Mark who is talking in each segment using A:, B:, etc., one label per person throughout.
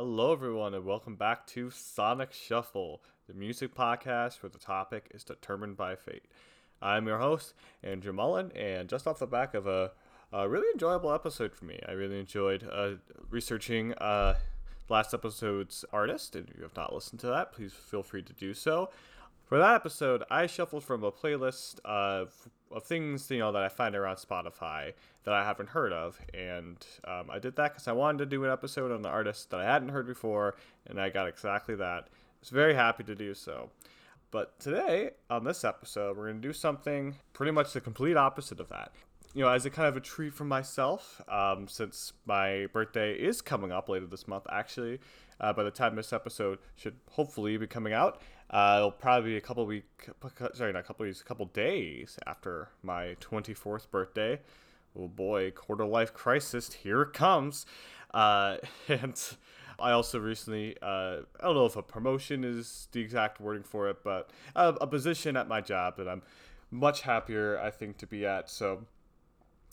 A: Hello, everyone, and welcome back to Sonic Shuffle, the music podcast where the topic is determined by fate. I'm your host, Andrew Mullin, and just off the back of a, a really enjoyable episode for me, I really enjoyed uh, researching uh, last episode's artist. And if you have not listened to that, please feel free to do so. For that episode, I shuffled from a playlist of, of things you know that I find around Spotify that I haven't heard of, and um, I did that because I wanted to do an episode on the artist that I hadn't heard before, and I got exactly that. I was very happy to do so. But today, on this episode, we're going to do something pretty much the complete opposite of that. You know, as a kind of a treat for myself, um, since my birthday is coming up later this month, actually, uh, by the time this episode should hopefully be coming out, uh, it'll probably be a couple week, sorry, not a couple weeks, a couple days after my 24th birthday. Oh boy, quarter life crisis, here it comes. Uh, and I also recently, uh, I don't know if a promotion is the exact wording for it, but a, a position at my job that I'm much happier, I think, to be at. So,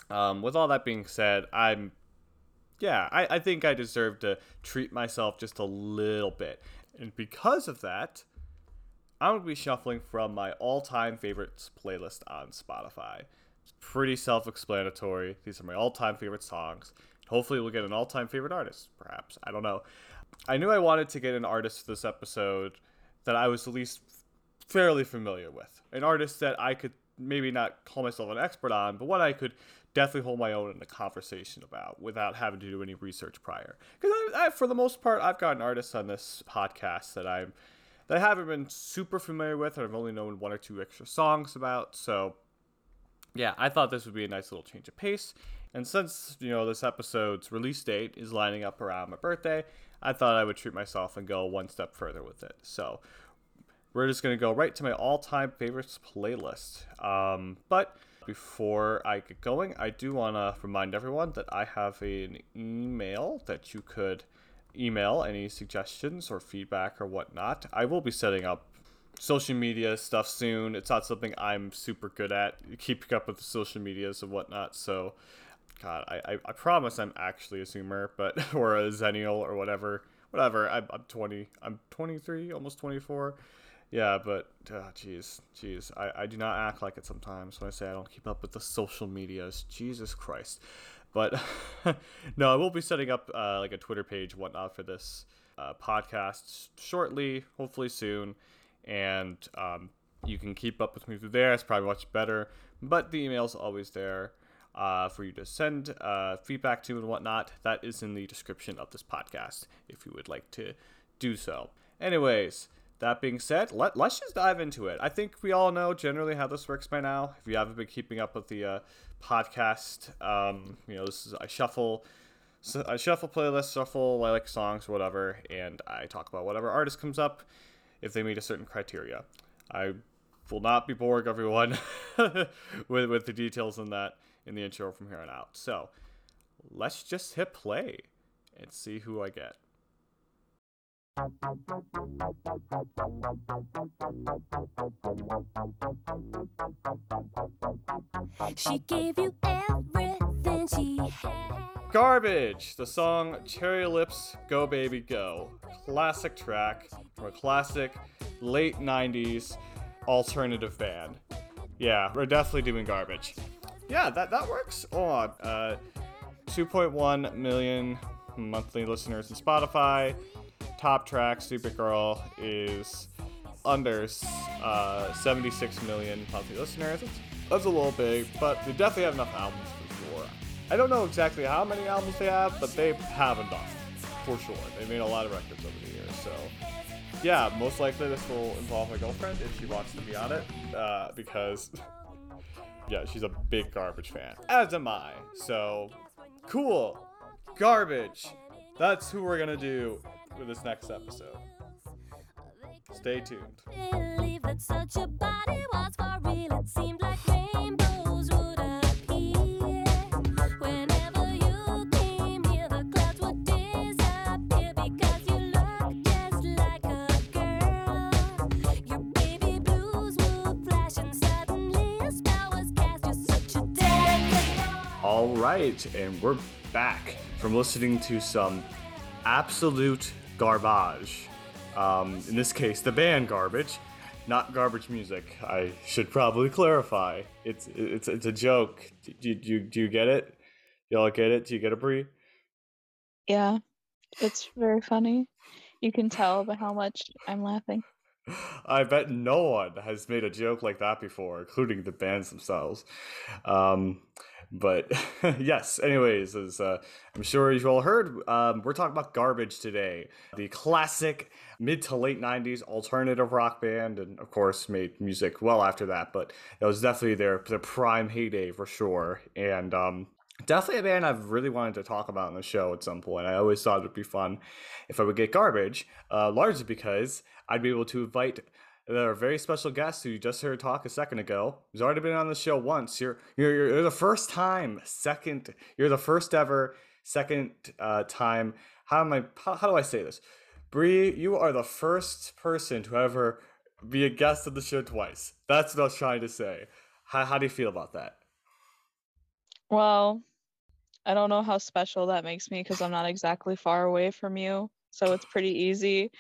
A: um, with all that being said, I'm yeah, I, I think I deserve to treat myself just a little bit. And because of that, I'm going to be shuffling from my all time favorites playlist on Spotify. It's pretty self explanatory. These are my all time favorite songs. Hopefully, we'll get an all time favorite artist, perhaps. I don't know. I knew I wanted to get an artist for this episode that I was at least fairly familiar with. An artist that I could maybe not call myself an expert on, but one I could definitely hold my own in a conversation about without having to do any research prior. Because for the most part, I've gotten artists on this podcast that I'm that I haven't been super familiar with, or I've only known one or two extra songs about. So, yeah, I thought this would be a nice little change of pace. And since you know this episode's release date is lining up around my birthday, I thought I would treat myself and go one step further with it. So we're just gonna go right to my all-time favorites playlist. Um, but before I get going, I do want to remind everyone that I have an email that you could email any suggestions or feedback or whatnot. I will be setting up social media stuff soon. It's not something I'm super good at keeping up with the social medias and whatnot. So, God, I, I, I promise I'm actually a Zoomer, but or a Zennial or whatever. Whatever. I'm, I'm 20. I'm 23, almost 24. Yeah, but uh, jeez, jeez, I, I do not act like it sometimes when I say I don't keep up with the social medias. Jesus Christ. But no, I will be setting up uh, like a Twitter page, whatnot, for this uh, podcast shortly, hopefully soon. And um, you can keep up with me through there. It's probably much better. But the email's always there uh, for you to send uh, feedback to and whatnot. That is in the description of this podcast if you would like to do so. Anyways, that being said, let, let's just dive into it. I think we all know generally how this works by now. If you haven't been keeping up with the uh, podcast. Um, you know, this is I shuffle, I shuffle playlist, shuffle like songs, whatever, and I talk about whatever artist comes up if they meet a certain criteria. I will not be boring everyone with with the details in that in the intro from here on out. So let's just hit play and see who I get. She gave you everything she had. Garbage, the song Cherry Lips Go Baby Go. Classic track from a classic late 90s alternative band. Yeah, we're definitely doing garbage. Yeah, that, that works. on. Uh, 2.1 million monthly listeners in Spotify top track, Stupid Girl, is under uh, 76 million monthly listeners. It's, that's a little big, but they definitely have enough albums for sure. I don't know exactly how many albums they have, but they have enough for sure. They made a lot of records over the years, so yeah, most likely this will involve my girlfriend if she wants to be on it, uh, because yeah, she's a big garbage fan, as am I. So cool, garbage. That's who we're gonna do with this next episode. Stay tuned. All right, and we're back from listening to some absolute garbage. Um, in this case, the band Garbage, not garbage music. I should probably clarify. It's it's it's a joke. Do you, do you, do you get it? Y'all get it? Do you get it, Brie?
B: Yeah, it's very funny. You can tell by how much I'm laughing.
A: I bet no one has made a joke like that before, including the bands themselves. Um, but yes, anyways, as uh, I'm sure you've all heard, um, we're talking about Garbage today, the classic mid to late 90s alternative rock band, and of course made music well after that, but it was definitely their, their prime heyday for sure. And um, definitely a band I've really wanted to talk about on the show at some point. I always thought it'd be fun if I would get Garbage, uh, largely because I'd be able to invite are very special guest who you just heard talk a second ago. Who's already been on the show once. You're you're, you're the first time, second. You're the first ever, second uh, time. How am I? How, how do I say this? Bree, you are the first person to ever be a guest of the show twice. That's what I was trying to say. How how do you feel about that?
B: Well, I don't know how special that makes me because I'm not exactly far away from you, so it's pretty easy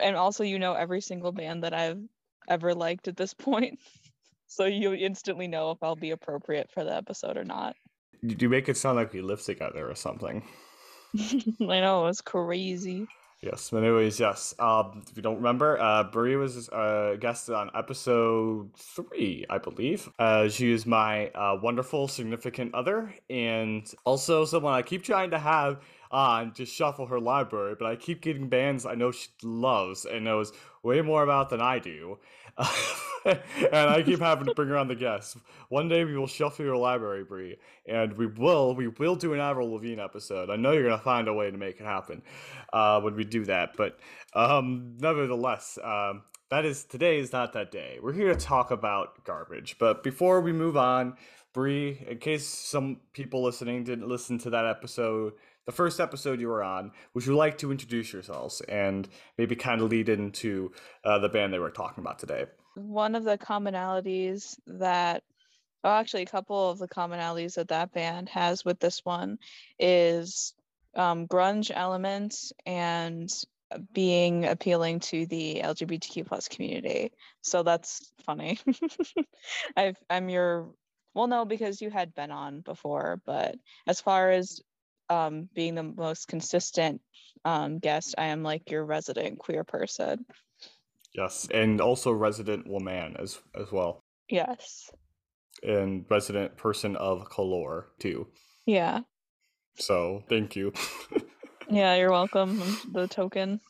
B: and also you know every single band that I've ever liked at this point. so you instantly know if I'll be appropriate for the episode or not.
A: You make it sound like we live together or something.
B: I know, it's crazy.
A: Yes, but anyways, yes. Um, if you don't remember, uh, Brie was a uh, guest on episode three, I believe. Uh, she is my uh, wonderful significant other, and also someone I keep trying to have on just shuffle her library, but I keep getting bands I know she loves and knows way more about than I do. and I keep having to bring on the guests. One day we will shuffle your library, Brie, and we will we will do an Avril Lavigne episode. I know you're gonna find a way to make it happen uh, when we do that, but um, nevertheless, um, that is today is not that day. We're here to talk about garbage, but before we move on, Brie, in case some people listening didn't listen to that episode the first episode you were on, would you like to introduce yourselves and maybe kind of lead into uh, the band they were talking about today?
B: One of the commonalities that, well, actually, a couple of the commonalities that that band has with this one is um, grunge elements and being appealing to the LGBTQ plus community. So that's funny. i am your well, no, because you had been on before, but as far as um, being the most consistent um, guest, I am like your resident queer person.
A: Yes, and also resident woman as as well.
B: Yes.
A: And resident person of color too.
B: Yeah.
A: So thank you.
B: yeah, you're welcome. The token.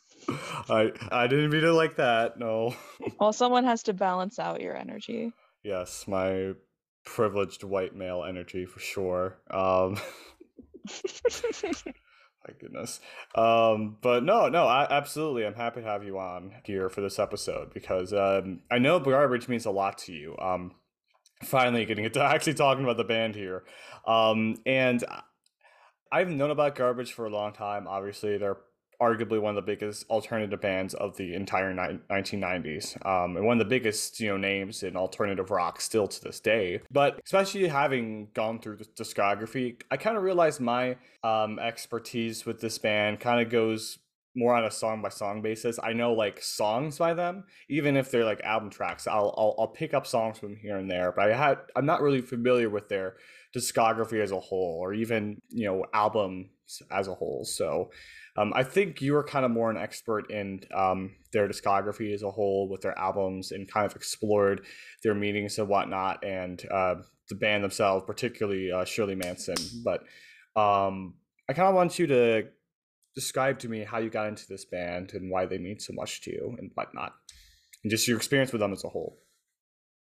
A: I I didn't mean it like that. No.
B: well, someone has to balance out your energy.
A: Yes, my privileged white male energy for sure. Um My goodness. Um, but no, no, I, absolutely. I'm happy to have you on here for this episode because um, I know garbage means a lot to you. Um, finally getting into actually talking about the band here. Um, and I've known about garbage for a long time. Obviously, they're arguably one of the biggest alternative bands of the entire ni- 1990s um, and one of the biggest you know names in alternative rock still to this day but especially having gone through the discography i kind of realized my um, expertise with this band kind of goes more on a song by song basis. I know like songs by them, even if they're like album tracks. I'll, I'll I'll pick up songs from here and there, but I had I'm not really familiar with their discography as a whole, or even you know albums as a whole. So um, I think you are kind of more an expert in um, their discography as a whole with their albums and kind of explored their meanings and whatnot, and uh, the band themselves, particularly uh, Shirley Manson. But um, I kind of want you to describe to me how you got into this band and why they mean so much to you and whatnot, and just your experience with them as a whole.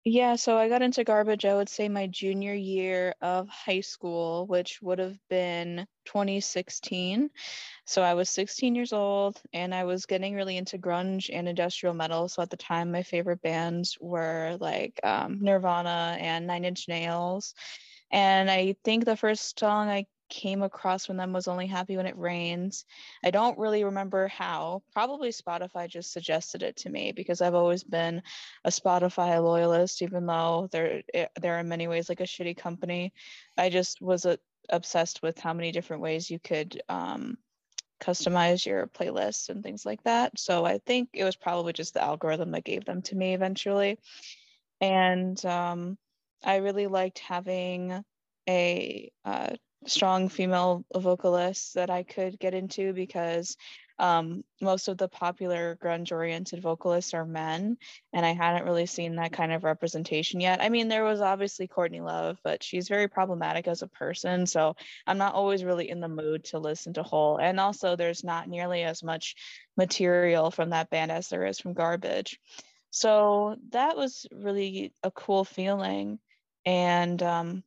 B: Yeah, so I got into garbage, I would say my junior year of high school, which would have been 2016. So I was 16 years old and I was getting really into grunge and industrial metal. So at the time, my favorite bands were like um, Nirvana and Nine Inch Nails. And I think the first song I came across when them was only happy when it rains. I don't really remember how. Probably Spotify just suggested it to me because I've always been a Spotify loyalist, even though they're eh, they're in many ways like a shitty company. I just was a, uh, obsessed with how many different ways you could um, customize your playlists and things like that. So I think it was probably just the algorithm that gave them to me eventually. And um, I really liked having a uh, strong female vocalists that I could get into because um, most of the popular grunge oriented vocalists are men, and I hadn't really seen that kind of representation yet. I mean, there was obviously Courtney Love, but she's very problematic as a person, so I'm not always really in the mood to listen to Hole. And also, there's not nearly as much material from that band as there is from Garbage. So that was really a cool feeling. And um,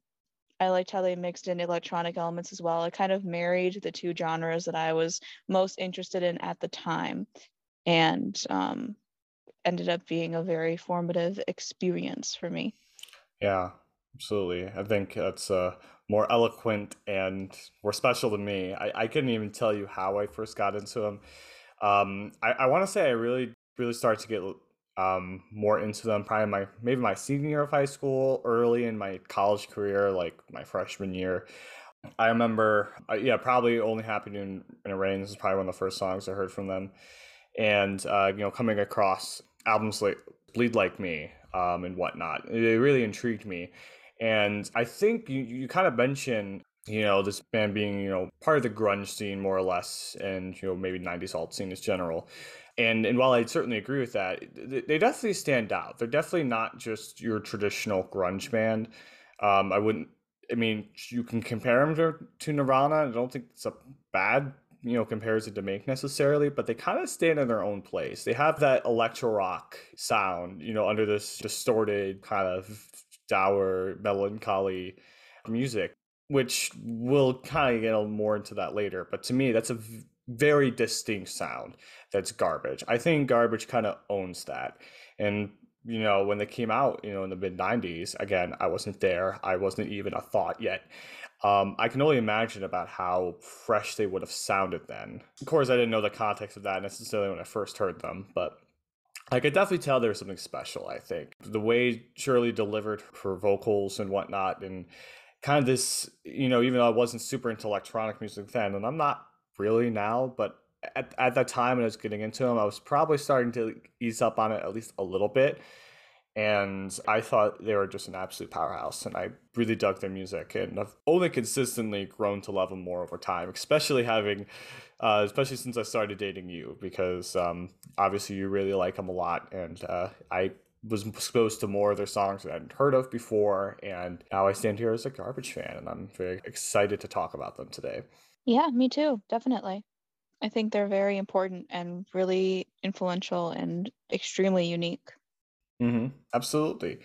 B: I liked how they mixed in electronic elements as well. It kind of married the two genres that I was most interested in at the time and um, ended up being a very formative experience for me.
A: Yeah, absolutely. I think that's uh, more eloquent and more special to me. I, I couldn't even tell you how I first got into them. Um, I, I want to say I really, really started to get um, more into them probably my maybe my senior year of high school, early in my college career, like my freshman year. I remember, uh, yeah, probably only in, in a rain. This is probably one of the first songs I heard from them, and uh, you know, coming across albums like "Bleed Like Me" um, and whatnot, it really intrigued me. And I think you, you kind of mentioned you know this band being you know part of the grunge scene more or less and you know maybe 90s alt scene in general and and while I certainly agree with that, they definitely stand out. They're definitely not just your traditional grunge band. Um, I wouldn't. I mean, you can compare them to, to Nirvana. I don't think it's a bad you know comparison to make necessarily, but they kind of stand in their own place. They have that electro rock sound, you know, under this distorted kind of dour, melancholy music, which we'll kind of get more into that later. But to me, that's a very distinct sound that's garbage. I think garbage kind of owns that. And you know, when they came out, you know, in the mid 90s, again, I wasn't there. I wasn't even a thought yet. Um, I can only imagine about how fresh they would have sounded then. Of course, I didn't know the context of that necessarily when I first heard them, but I could definitely tell there was something special, I think. The way Shirley delivered her vocals and whatnot, and kind of this, you know, even though I wasn't super into electronic music then, and I'm not really now, but at, at that time when I was getting into them, I was probably starting to ease up on it at least a little bit. And I thought they were just an absolute powerhouse, and I really dug their music, and I've only consistently grown to love them more over time, especially having, uh, especially since I started dating you, because um, obviously you really like them a lot, and uh, I was exposed to more of their songs that I hadn't heard of before, and now I stand here as a garbage fan, and I'm very excited to talk about them today.
B: Yeah, me too. Definitely. I think they're very important and really influential and extremely unique.
A: Mm-hmm. Absolutely.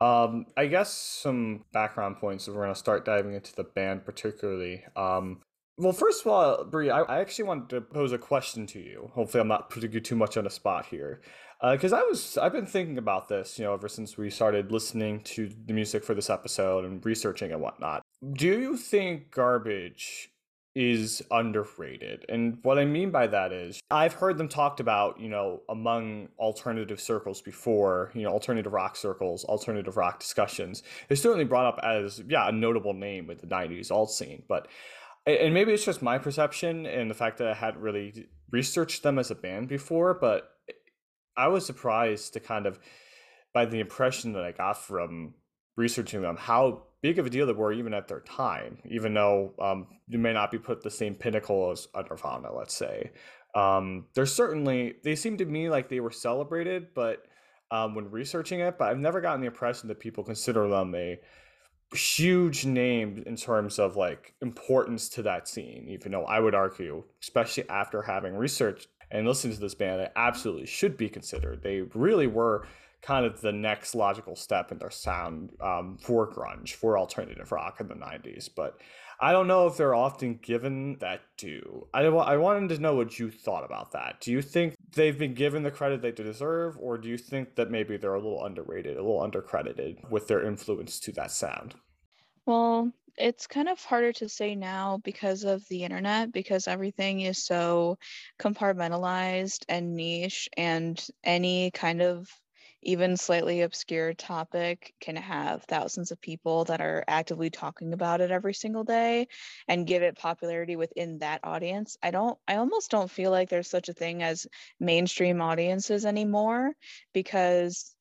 A: Um, I guess some background points. We're going to start diving into the band, particularly. Um, well, first of all, Brie, I, I, actually wanted to pose a question to you. Hopefully, I'm not putting you too much on the spot here, because uh, I was I've been thinking about this, you know, ever since we started listening to the music for this episode and researching and whatnot. Do you think Garbage is underrated. And what I mean by that is I've heard them talked about, you know, among alternative circles before, you know, alternative rock circles, alternative rock discussions. They're certainly brought up as, yeah, a notable name with the 90s alt scene. But, and maybe it's just my perception and the fact that I hadn't really researched them as a band before, but eh, I was surprised to kind of, by the impression that I got from researching them, how big of a deal they were even at their time, even though um, you may not be put the same pinnacle as Nirvana, let's say. Um, there's certainly they seem to me like they were celebrated, but um, when researching it, but I've never gotten the impression that people consider them a huge name in terms of like importance to that scene. Even though I would argue, especially after having researched and listened to this band, they absolutely should be considered. They really were kind of the next logical step in their sound um, for grunge, for alternative rock in the 90s. But I don't know if they're often given that due. I, I wanted to know what you thought about that. Do you think they've been given the credit they deserve, or do you think that maybe they're a little underrated, a little undercredited with their influence to that sound?
B: Well, it's kind of harder to say now because of the internet because everything is so compartmentalized and niche and any kind of even slightly obscure topic can have thousands of people that are actively talking about it every single day and give it popularity within that audience. I don't I almost don't feel like there's such a thing as mainstream audiences anymore because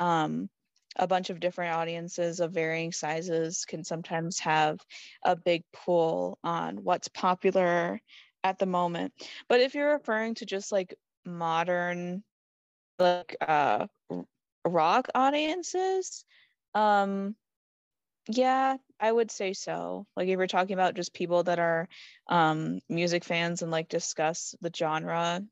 B: um a bunch of different audiences of varying sizes can sometimes have a big pull on what's popular at the moment. But if you're referring to just like modern like uh rock audiences, um yeah, I would say so. Like if we're talking about just people that are um music fans and like discuss the genre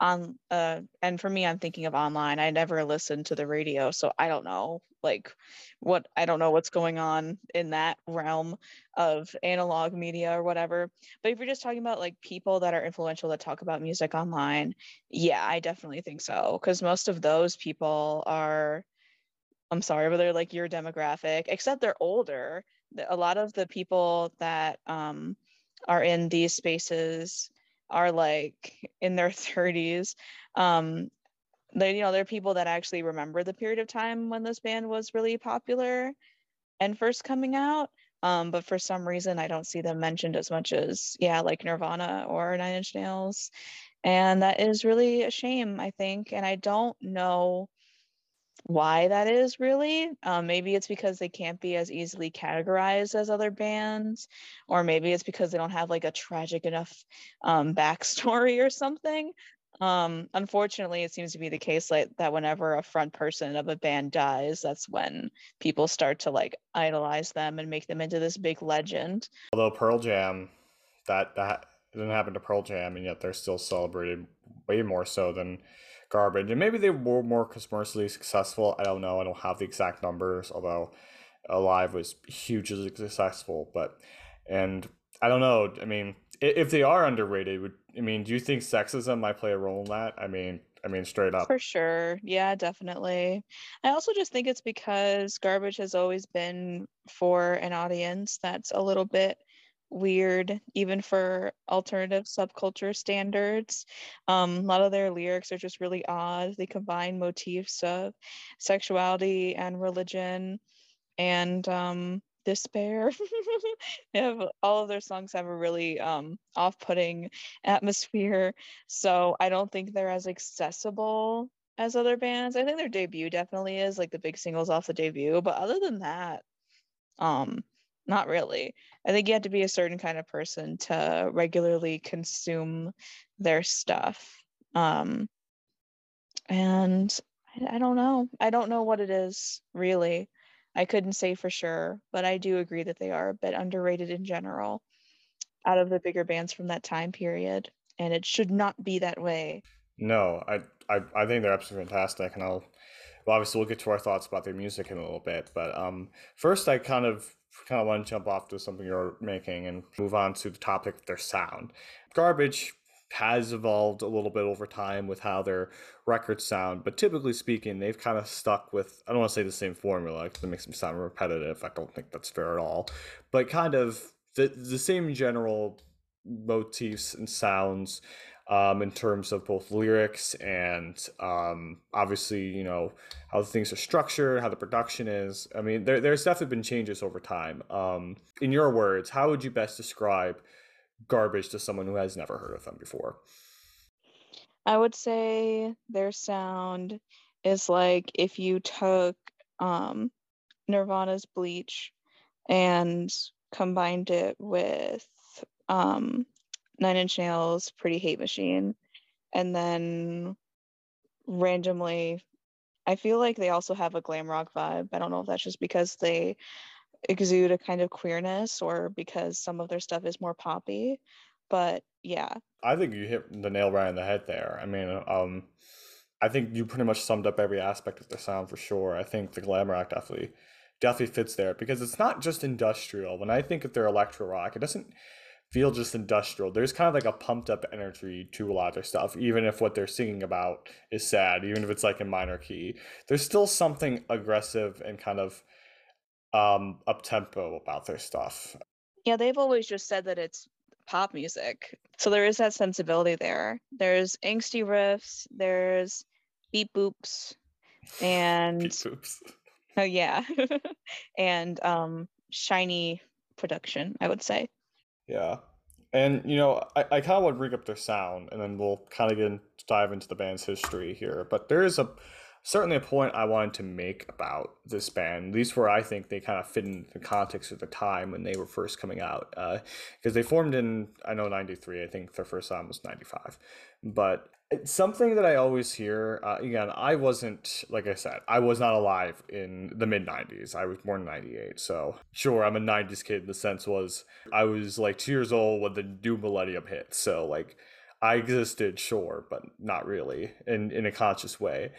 B: on uh and for me I'm thinking of online. I never listened to the radio, so I don't know like what I don't know what's going on in that realm of analog media or whatever. But if you're just talking about like people that are influential that talk about music online, yeah, I definitely think so cuz most of those people are I'm sorry, but they're like your demographic, except they're older. A lot of the people that um, are in these spaces are like in their 30s. Um, they, you know, they're people that actually remember the period of time when this band was really popular and first coming out. Um, but for some reason, I don't see them mentioned as much as, yeah, like Nirvana or Nine Inch Nails. And that is really a shame, I think. And I don't know why that is really. Um, maybe it's because they can't be as easily categorized as other bands, or maybe it's because they don't have like a tragic enough um, backstory or something. Um, unfortunately, it seems to be the case like that whenever a front person of a band dies, that's when people start to like idolize them and make them into this big legend.
A: Although Pearl Jam, that that didn't happen to Pearl Jam, and yet they're still celebrated way more so than garbage. And maybe they were more commercially successful. I don't know. I don't have the exact numbers, although Alive was hugely successful. But and I don't know. I mean, if they are underrated, would I mean, do you think sexism might play a role in that? I mean, I mean, straight up.
B: For sure. Yeah, definitely. I also just think it's because garbage has always been for an audience that's a little bit weird even for alternative subculture standards. Um, a lot of their lyrics are just really odd. They combine motifs of sexuality and religion and um, despair. Have all of their songs have a really um, off-putting atmosphere. So i don't think they're as accessible as other bands. I think their debut definitely is like the big singles off the debut but other than that um not really. I think you have to be a certain kind of person to regularly consume their stuff. Um, and I, I don't know. I don't know what it is really. I couldn't say for sure, but I do agree that they are a bit underrated in general out of the bigger bands from that time period. And it should not be that way.
A: No, I I, I think they're absolutely fantastic, and I'll well, obviously we'll get to our thoughts about their music in a little bit. But um, first, I kind of kind of want to jump off to something you're making and move on to the topic of their sound. Garbage has evolved a little bit over time with how their records sound, but typically speaking, they've kind of stuck with I don't want to say the same formula because it makes them sound repetitive. I don't think that's fair at all, but kind of the the same general motifs and sounds um, in terms of both lyrics and um, obviously, you know, how things are structured, how the production is. I mean, there, there's definitely been changes over time. Um, in your words, how would you best describe garbage to someone who has never heard of them before?
B: I would say their sound is like if you took um, Nirvana's Bleach and combined it with um, Nine Inch Nails, Pretty Hate Machine, and then randomly, I feel like they also have a glam rock vibe. I don't know if that's just because they exude a kind of queerness or because some of their stuff is more poppy, but yeah.
A: I think you hit the nail right on the head there. I mean, um, I think you pretty much summed up every aspect of the sound for sure. I think the glam rock definitely definitely fits there because it's not just industrial. When I think of their electro rock, it doesn't feel just industrial. There's kind of like a pumped up energy to a lot of their stuff, even if what they're singing about is sad, even if it's like in minor key. There's still something aggressive and kind of um up tempo about their stuff.
B: Yeah, they've always just said that it's pop music. So there is that sensibility there. There's angsty riffs, there's beep boops, and oh yeah, and um, shiny production, I would say.
A: Yeah, and you know, I, I kind of want to bring up their sound, and then we'll kind of get in, dive into the band's history here. But there is a certainly a point I wanted to make about this band. at least where I think, they kind of fit in the context of the time when they were first coming out. Because uh, they formed in, I know, 93. I think their first album was 95. But it's something that I always hear. Uh, again, I wasn't, like I said, I was not alive in the mid 90s. I was born in 98. So, sure, I'm a 90s kid. In the sense was I was like two years old when the new millennium hit. So, like, I existed, sure, but not really in, in a conscious way.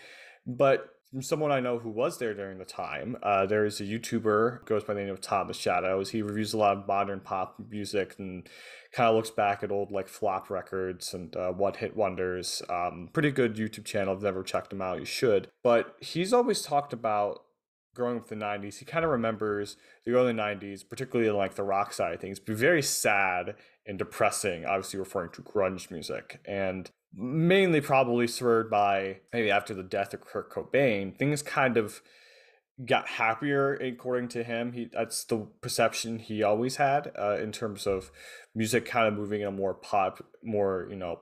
A: But from someone I know who was there during the time, uh, there is a YouTuber goes by the name of Todd in the Shadows. He reviews a lot of modern pop music and kind of looks back at old like flop records and uh, one hit wonders. Um, pretty good YouTube channel. I've never checked him out. You should. But he's always talked about growing up in the 90s. He kind of remembers the early 90s, particularly like the rock side of things, be very sad and depressing, obviously referring to grunge music. And mainly probably spurred by maybe after the death of Kurt Cobain, things kind of got happier according to him. He that's the perception he always had uh, in terms of music kind of moving in a more pop, more you know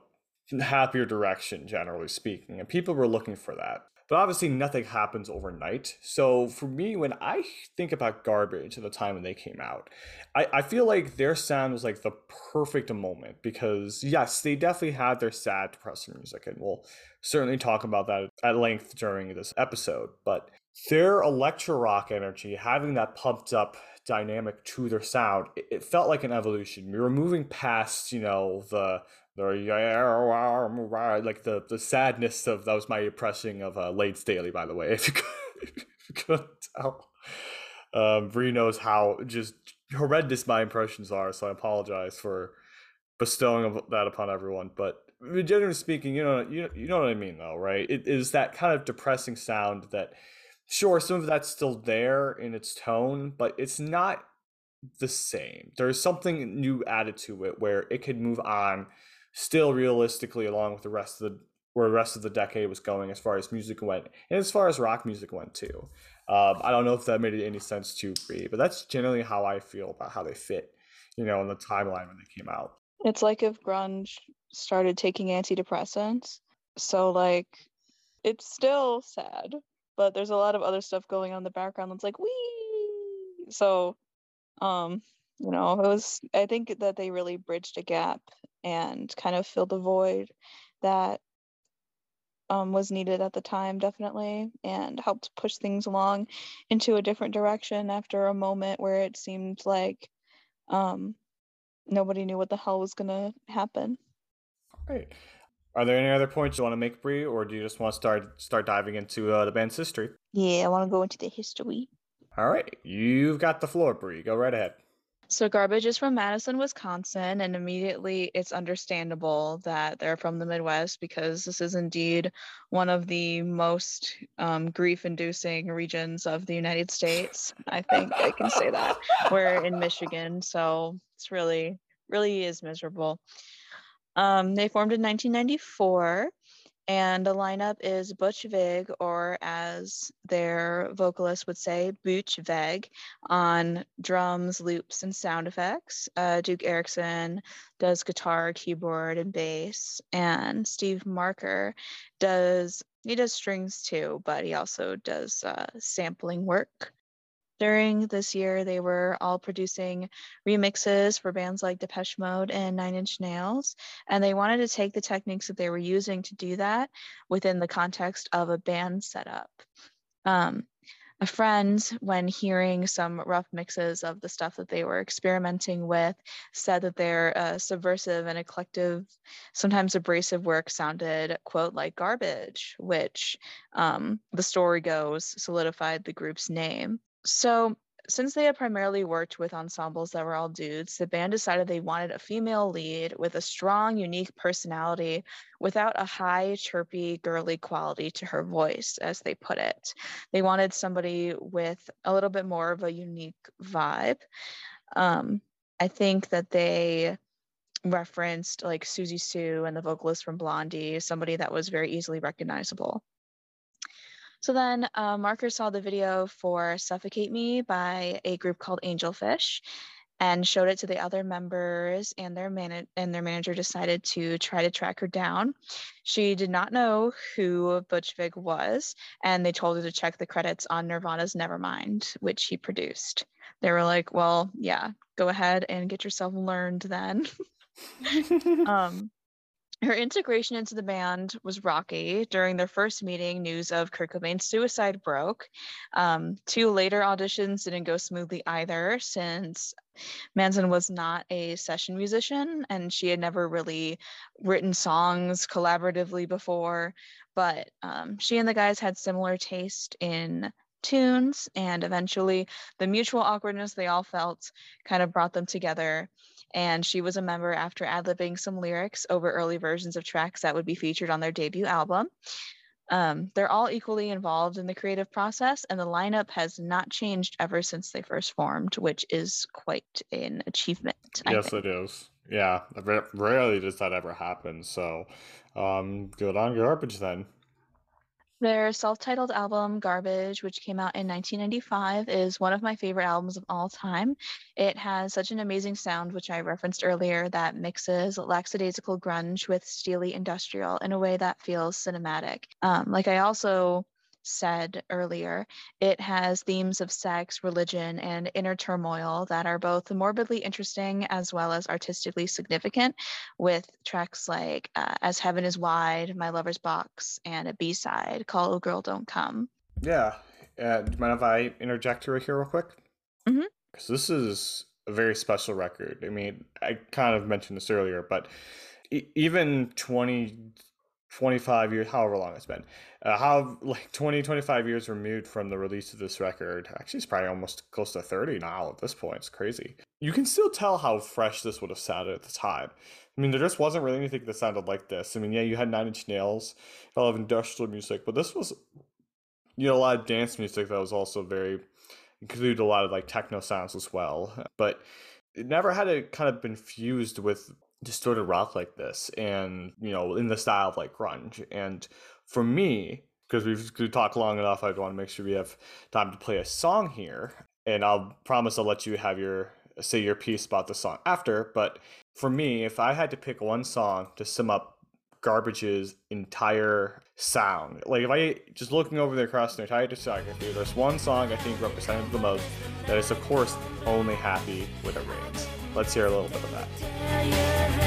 A: happier direction generally speaking, and people were looking for that. But obviously, nothing happens overnight. So for me, when I think about Garbage at the time when they came out, I, I feel like their sound was like the perfect moment because, yes, they definitely had their sad, depressing music. And we'll certainly talk about that at length during this episode. But their electro rock energy, having that pumped up dynamic to their sound, it, it felt like an evolution. We were moving past, you know, the the like the the sadness of that was my impression of uh, Layne Staley, by the way. If you, could, tell, um, Bree knows how just horrendous my impressions are, so I apologize for bestowing that upon everyone. But generally speaking, you know, you you know what I mean, though, right? It is that kind of depressing sound that, sure, some of that's still there in its tone, but it's not the same. There's something new added to it where it could move on still realistically along with the rest of the where the rest of the decade was going as far as music went and as far as rock music went too. Um, I don't know if that made any sense to Bree, but that's generally how I feel about how they fit, you know, in the timeline when they came out.
B: It's like if grunge started taking antidepressants. So like it's still sad, but there's a lot of other stuff going on in the background that's like we So um, you know, it was I think that they really bridged a gap and kind of filled the void that um, was needed at the time, definitely, and helped push things along into a different direction after a moment where it seemed like um, nobody knew what the hell was going to happen.
A: All right. Are there any other points you want to make, Bree, or do you just want to start start diving into uh, the band's history?
B: Yeah, I want to go into the history.
A: All right, you've got the floor, Bree. Go right ahead.
B: So Garbage is from Madison, Wisconsin, and immediately it's understandable that they're from the Midwest because this is indeed one of the most um, grief-inducing regions of the United States. I think I can say that. We're in Michigan, so it's really, really is miserable. Um, they formed in 1994 and the lineup is Butch Vig, or as their vocalist would say, Butch Veg, on drums, loops, and sound effects. Uh, Duke Erikson does guitar, keyboard, and bass. And Steve Marker does, he does strings too, but he also does uh, sampling work. During this year, they were all producing remixes for bands like Depeche Mode and Nine Inch Nails, and they wanted to take the techniques that they were using to do that within the context of a band setup. Um, a friend, when hearing some rough mixes of the stuff that they were experimenting with, said that their uh, subversive and eclectic, sometimes abrasive work sounded, quote, like garbage, which um, the story goes solidified the group's name. So, since they had primarily worked with ensembles that were all dudes, the band decided they wanted a female lead with a strong, unique personality without a high, chirpy, girly quality to her voice, as they put it. They wanted somebody with a little bit more of a unique vibe. Um, I think that they referenced like Siouxsie Sioux and the vocalist from Blondie, somebody that was very easily recognizable. So then uh, Marker saw the video for Suffocate Me by a group called Angelfish and showed it to the other members and their man- and their manager decided to try to track her down. She did not know who Butch Vig was and they told her to check the credits on Nirvana's Nevermind, which he produced. They were like, "Well, yeah, go ahead and get yourself learned then." um her integration into the band was rocky. During their first meeting, news of Kurt Cobain's suicide broke. Um, two later auditions didn't go smoothly either, since Manson was not a session musician and she had never really written songs collaboratively before. But um, she and the guys had similar taste in tunes, and eventually the mutual awkwardness they all felt kind of brought them together and she was a member after ad-libbing some lyrics over early versions of tracks that would be featured on their debut album. Um, they're all equally involved in the creative process, and the lineup has not changed ever since they first formed, which is quite an achievement.
A: yes, it is. Yeah, rarely does that ever happen. So, um, good on garbage then.
B: Their self-titled album, Garbage, which came out in 1995, is one of my favorite albums of all time. It has such an amazing sound, which I referenced earlier, that mixes lackadaisical grunge with steely industrial in a way that feels cinematic. Um, like I also said earlier, it has themes of sex, religion, and inner turmoil that are both morbidly interesting as well as artistically significant, with tracks like uh, As Heaven is Wide, My Lover's Box, and a B side Call a Girl Don't Come.
A: Yeah. Uh, do you mind if I interject right here real quick?
B: Because
A: mm-hmm. this is a very special record. I mean, I kind of mentioned this earlier, but even 20 25 years however long it's been. Uh, how like 20 25 years removed from the release of this record actually it's probably almost close to 30 now at this point. It's crazy. You can still tell how fresh this would have sounded at the time. I mean there just wasn't really anything that sounded like this. I mean yeah you had nine inch nails a lot of industrial music but this was you know a lot of dance music that was also very included a lot of like techno sounds as well. But it never had it kind of been fused with distorted rock like this and you know in the style of like grunge. And for me because we've, talked long enough i want to make sure we have time to play a song here and i'll promise i'll let you have your say your piece about the song after but for me if i had to pick one song to sum up garbage's entire sound like if i just looking over the across the entire discography there's one song i think represented the most that is of course only happy when it rains let's hear a little bit of that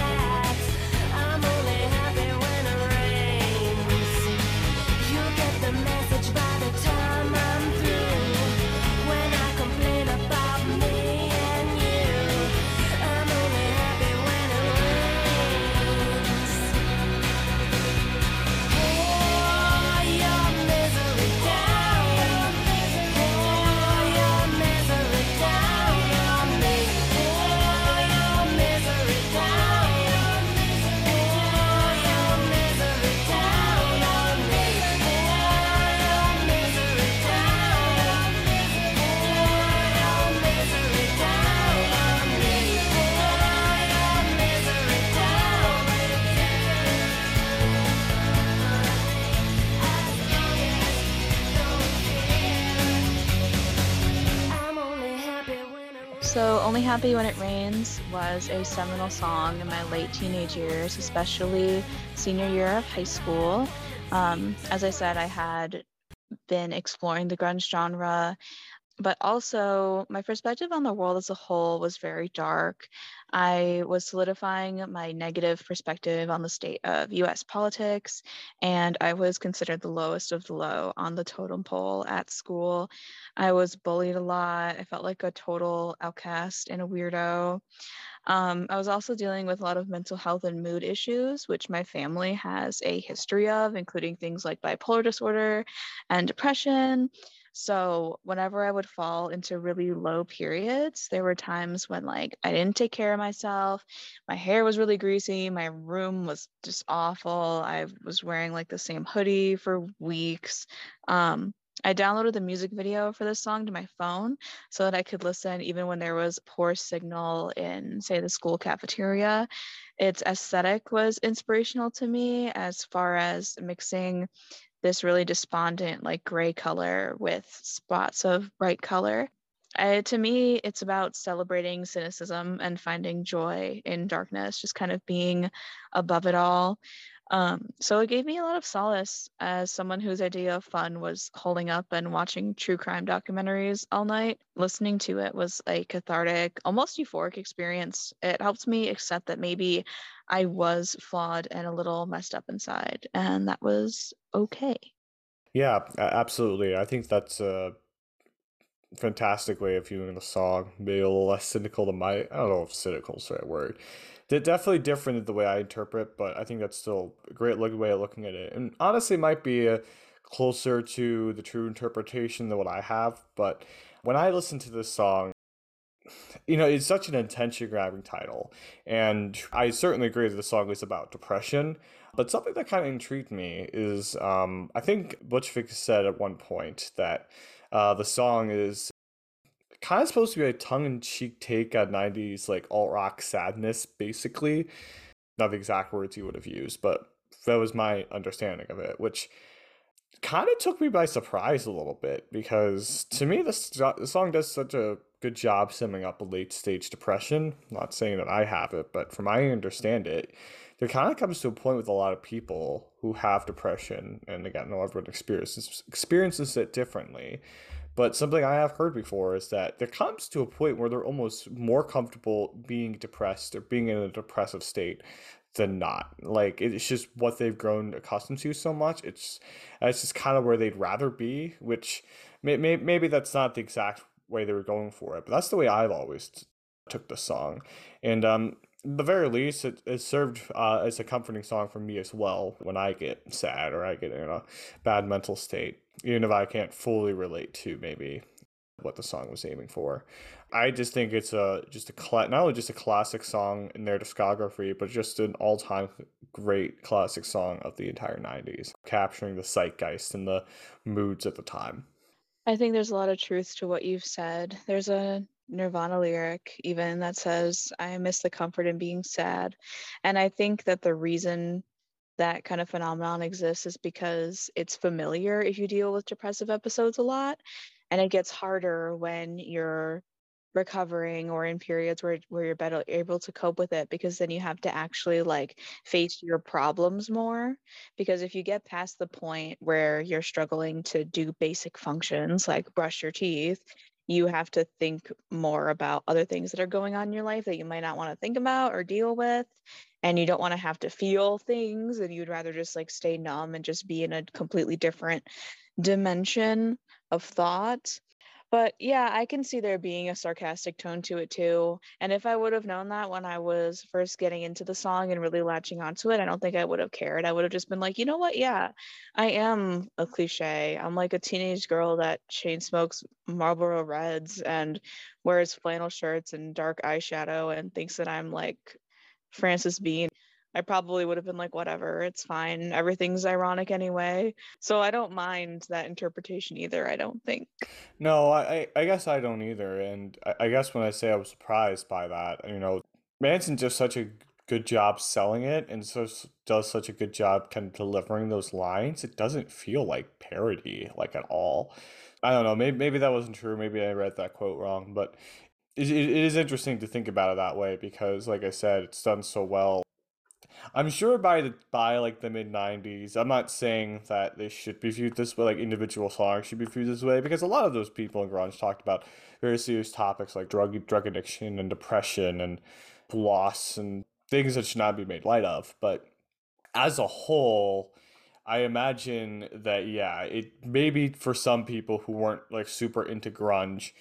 B: Only Happy When It Rains was a seminal song in my late teenage years, especially senior year of high school. Um, as I said, I had been exploring the grunge genre but also my perspective on the world as a whole was very dark. I was solidifying my negative perspective on the state of US politics, and I was considered the lowest of the low on the totem pole at school. I was bullied a lot. I felt like a total outcast and a weirdo. Um, I was also dealing with a lot of mental health and mood issues, which my family has a history of, including things like bipolar disorder and depression. So whenever I would fall into really low periods, there were times when like I didn't take care of myself. My hair was really greasy. My room was just awful. I was wearing like the same hoodie for weeks. Um, I downloaded the music video for this song to my phone so that I could listen even when there was poor signal in, say, the school cafeteria. Its aesthetic was inspirational to me as far as mixing this really despondent, like gray color with spots of bright color. Uh, to me, it's about celebrating cynicism and finding joy in darkness, just kind of being above it all. Um, so it gave me a lot of solace as someone whose idea of fun was holding up and watching true crime documentaries all night. Listening to it was a cathartic, almost euphoric experience. It helped me accept that maybe I was flawed and a little messed up inside, and that was okay.
A: Yeah, absolutely. I think that's a fantastic way of viewing the song. Maybe a little less cynical than my, I don't know if cynical is the right word they're definitely different the way I interpret, but I think that's still a great look, way of looking at it. And honestly, might be a, closer to the true interpretation than what I have. But when I listen to this song, you know, it's such an attention grabbing title. And I certainly agree that the song is about depression. But something that kind of intrigued me is um, I think Butch said at one point that uh, the song is kind of supposed to be a tongue-in-cheek take on 90s like alt rock sadness basically. Not the exact words he would have used but that was my understanding of it which kind of took me by surprise a little bit because to me this the song does such a good job summing up a late stage depression. I'm not saying that i have it but from I understand it there kind of comes to a point with a lot of people who have depression and again everyone experiences experiences it differently but something I have heard before is that there comes to a point where they're almost more comfortable being depressed or being in a depressive state than not. Like it's just what they've grown accustomed to so much. It's it's just kind of where they'd rather be, which may, may, maybe that's not the exact way they were going for it, but that's the way I've always t- took the song. And um, the very least, it, it served uh, as a comforting song for me as well when I get sad or I get in a bad mental state even if I can't fully relate to maybe what the song was aiming for. I just think it's a just a not only just a classic song in their discography, but just an all time great classic song of the entire '90s, capturing the zeitgeist and the moods at the time.
B: I think there's a lot of truth to what you've said. There's a Nirvana lyric even that says, "I miss the comfort in being sad," and I think that the reason that kind of phenomenon exists is because it's familiar if you deal with depressive episodes a lot and it gets harder when you're recovering or in periods where where you're better able to cope with it because then you have to actually like face your problems more. Because if you get past the point where you're struggling to do basic functions like brush your teeth you have to think more about other things that are going on in your life that you might not want to think about or deal with and you don't want to have to feel things and you'd rather just like stay numb and just be in a completely different dimension of thought but yeah i can see there being a sarcastic tone to it too and if i would have known that when i was first getting into the song and really latching onto it i don't think i would have cared. I would have just been like you know what? Yeah i am a cliche. I'm like a teenage girl that chain smokes marlboro reds and wears flannel shirts and dark eyeshadow and thinks that i'm like Frances Bean, I probably would have been like, whatever, it's fine. Everything's ironic anyway. So I don't mind that interpretation either, I don't think.
A: No, I, I guess I don't either. And I, I guess when I say I was surprised by that, you know, Manson does such a good job selling it and so does such a good job kind of delivering those lines. It doesn't feel like parody, like at all. I don't know. Maybe maybe that wasn't true. Maybe I read that quote wrong, but it, it is interesting to think about it that way because, like I said, it's done so well. I'm sure by the by like the mid '90s, I'm not saying that they should be viewed this way, like individual songs should be viewed this way, because a lot of those people in grunge talked about very serious topics like drug drug addiction and depression and loss and things that should not be made light of. But as a whole, I imagine that yeah, it maybe for some people who weren't like super into grunge,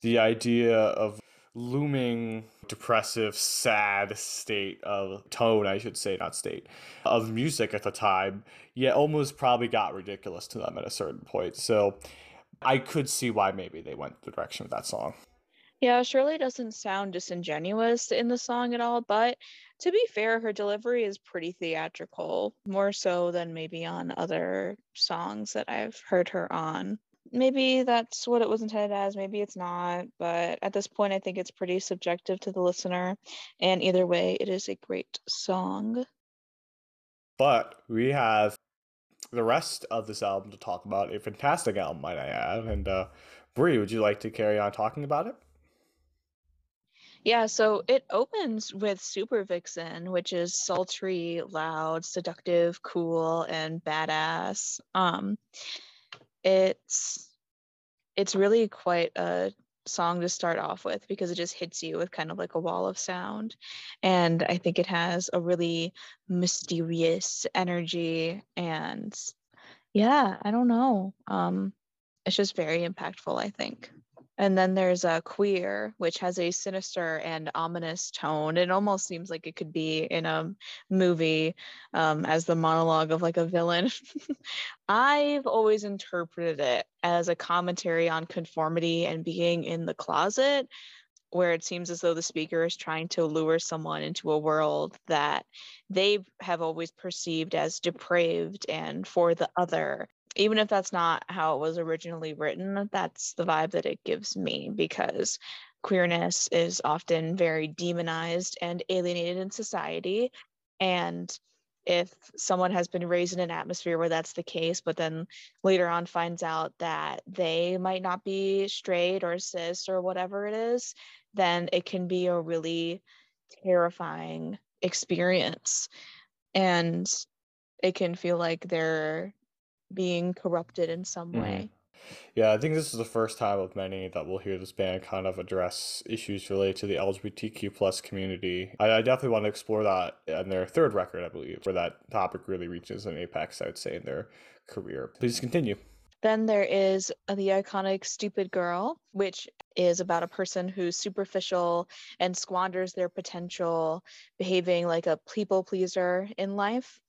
A: the idea of looming depressive sad state of tone i should say not state of music at the time yet almost probably got ridiculous to them at a certain point. So i could see why maybe they went the direction of that song.
B: Yeah shirley doesn't sound disingenuous in the song at all but to be fair her delivery is pretty theatrical more so than maybe on other songs that i've heard her on maybe that's what it was intended as, maybe it's not, but at this point, I think it's pretty subjective to the listener. And either way, it is a great song.
A: But we have the rest of this album to talk about. A fantastic album, might I add. And uh, Brie, would you like to carry on talking about it?
B: Yeah, so it opens with Super Vixen, which is sultry, loud, seductive, cool, and badass. Um, it's it's really quite a song to start off with because it just hits you with kind of like a wall of sound. And I think it has a really mysterious energy and yeah, I don't know. Um it's just very impactful, I think. And then there's a queer, which has a sinister and ominous tone. It almost seems like it could be in a movie um, as the monologue of like a villain. I've always interpreted it as a commentary on conformity and being in the closet, where it seems as though the speaker is trying to lure someone into a world that they have always perceived as depraved and for the other even if that's not how it was originally written, that's the vibe that it gives me because queerness is often very demonized and alienated in society. And if someone has been raised in an atmosphere where that's the case, but then later on finds out that they might not be straight or cis or whatever it is, then it can be a really terrifying experience. And it can feel like they're being corrupted in some mm-hmm. way.
A: Yeah, I think this is the first time of many that we'll hear this band kind of address issues related to the LGBTQ plus community. I, I, definitely want to explore that in their third record, I believe, where that topic really reaches an apex, I would say, in their career. Please continue.
B: Then there is the iconic Stupid Girl, which is about a person who's superficial and squanders their potential, behaving like a people pleaser in life.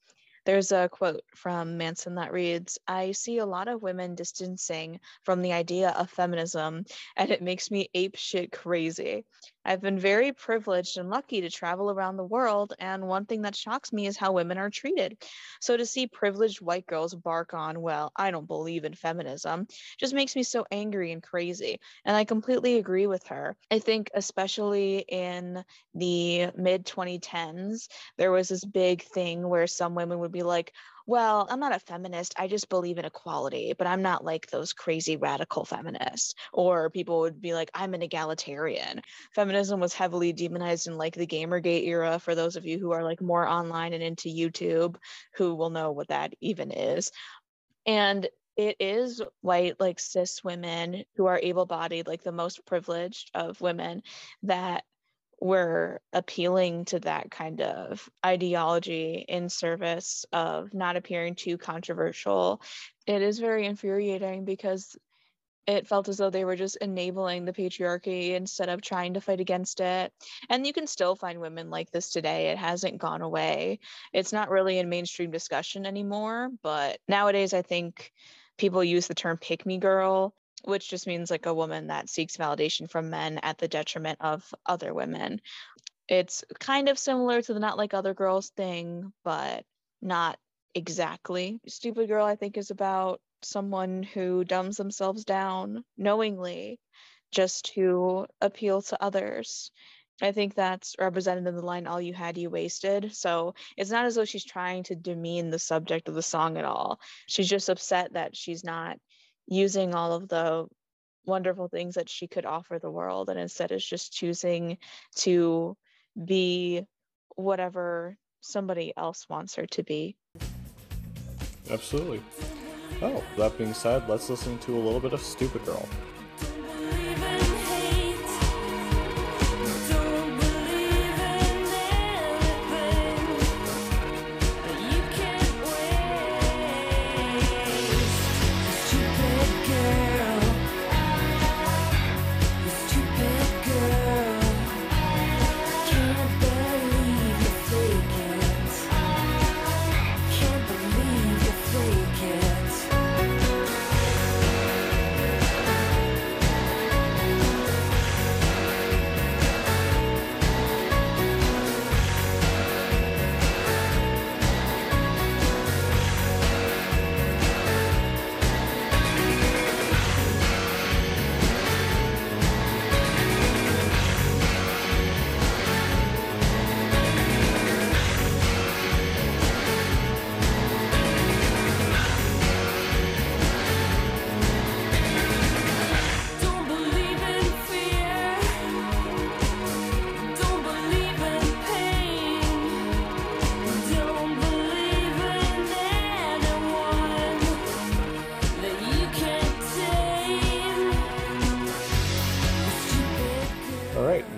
B: There's a quote from Manson that reads I see a lot of women distancing from the idea of feminism, and it makes me ape shit crazy. I've been very privileged and lucky to travel around the world, and one thing that shocks me is how women are treated. So to see privileged white girls bark on, well, I don't believe in feminism, just makes me so angry and crazy. And I completely agree with her. I think, especially in the mid 2010s, there was this big thing where some women would be like, well, I'm not a feminist. I just believe in equality, but I'm not like those crazy radical feminists. Or people would be like, I'm an egalitarian. Feminism was heavily demonized in like the Gamergate era. For those of you who are like more online and into YouTube, who will know what that even is. And it is white, like cis women who are able bodied, like the most privileged of women, that were appealing to that kind of ideology in service of not appearing too controversial. It is very infuriating because it felt as though they were just enabling the patriarchy instead of trying to fight against it. And you can still find women like this today. It hasn't gone away. It's not really in mainstream discussion anymore, but nowadays I think people use the term pick me girl which just means like a woman that seeks validation from men at the detriment of other women. It's kind of similar to the not like other girls thing, but not exactly. Stupid Girl, I think, is about someone who dumbs themselves down knowingly just to appeal to others. I think that's represented in the line All You Had You Wasted. So it's not as though she's trying to demean the subject of the song at all. She's just upset that she's not using all of the wonderful things that she could offer the world and instead is just choosing to be whatever somebody else wants her to be.
A: Absolutely. Oh, that being said, let's listen to a little bit of Stupid Girl.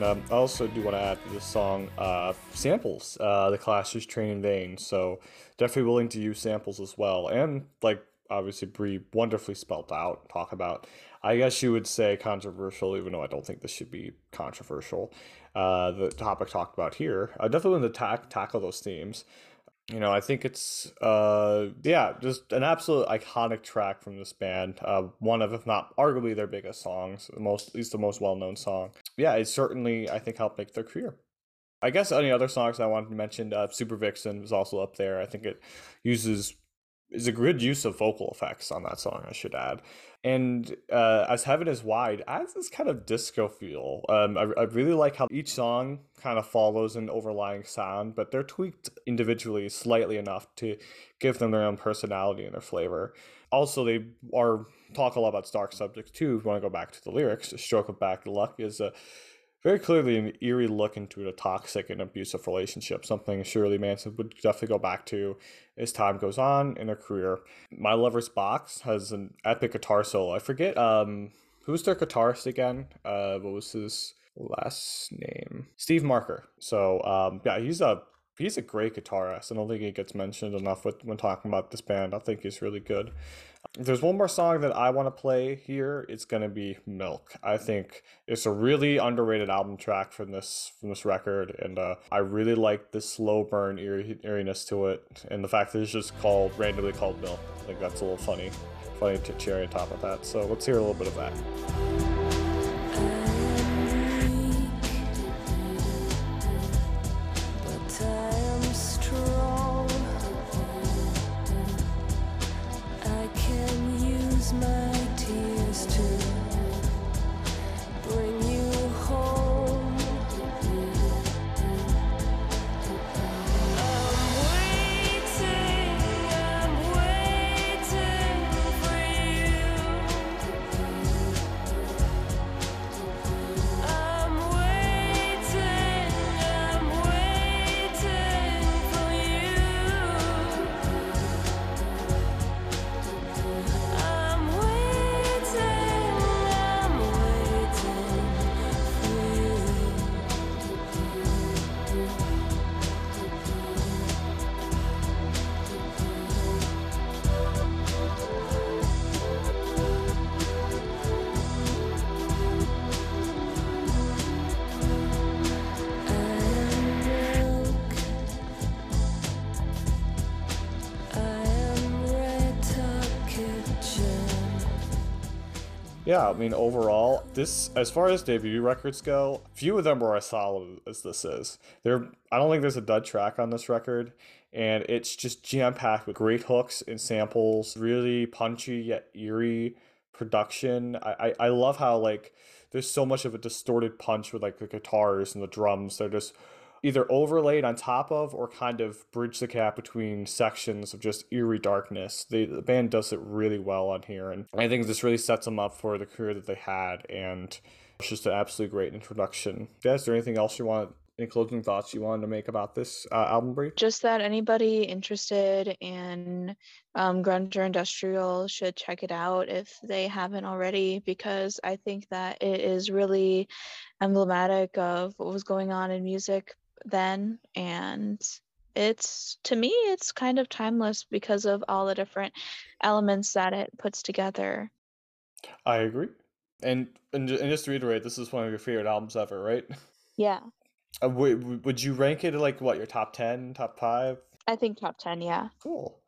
A: Um, I also do want to add to this song uh, samples. Uh, the is trained in vain, so definitely willing to use samples as well. And like obviously Brie wonderfully spelt out, talk about. I guess you would say controversial, even though I don't think this should be controversial. Uh, the topic talked about here, I definitely want to ta- tackle those themes you know, I think it's uh yeah, just an absolute iconic track from this band. Uh, one of, if not arguably, their biggest songs, the most at least the most well known song. Yeah, it certainly I think helped make their career. I guess any other songs I wanted to mention, uh, Super Vixen was also up there. I think it uses is a good use of vocal effects on that song. I should add and uh, as heaven is wide adds this kind of disco feel. Um, I, I really like how each song kind of follows an overlying sound but they're tweaked individually slightly enough to give them their own personality and their flavor. Also they are talk a lot about dark subjects too if you want to go back to the lyrics. Stroke of bad luck is a very clearly an eerie look into a toxic and abusive relationship, something Shirley Manson would definitely go back to as time goes on in her career. My Lover's Box has an epic guitar solo. I forget um who's their guitarist again? Uh what was his last name? Steve Marker. So um yeah, he's a he's a great guitarist. I don't think he gets mentioned enough with, when talking about this band. I think he's really good. There's one more song that I want to play here, it's gonna be "Milk." I think it's a really underrated album track from this from this record, and uh, I really like the slow burn eerie, eeriness to it, and the fact that it's just called randomly called "Milk." I think that's a little funny, funny to cherry on top of that. So let's hear a little bit of that. Mean, overall, this, as far as debut records go, few of them are as solid as this is. There, I don't think there's a dud track on this record, and it's just jam packed with great hooks and samples, really punchy yet eerie production. I, I, I love how, like, there's so much of a distorted punch with, like, the guitars and the drums. They're just either overlaid on top of or kind of bridge the gap between sections of just eerie darkness. the band does it really well on here, and I think this really sets them up for the career that they had, and it's just an absolutely great introduction. Yeah, is there anything else you want any closing thoughts you wanted to make about this uh, album brief?
B: Just that anybody interested in um, grunge or industrial should check it out if they haven't already, because I think that it is really emblematic of what was going on in music then and it's to me it's kind of timeless because of all the different elements that it puts together.
A: I agree. And and, and just to reiterate this is one of your favorite albums ever right?
B: Yeah.
A: Uh, w- would you rank it like what your top 10 top 5
B: i think top 10 yeah.
A: Cool.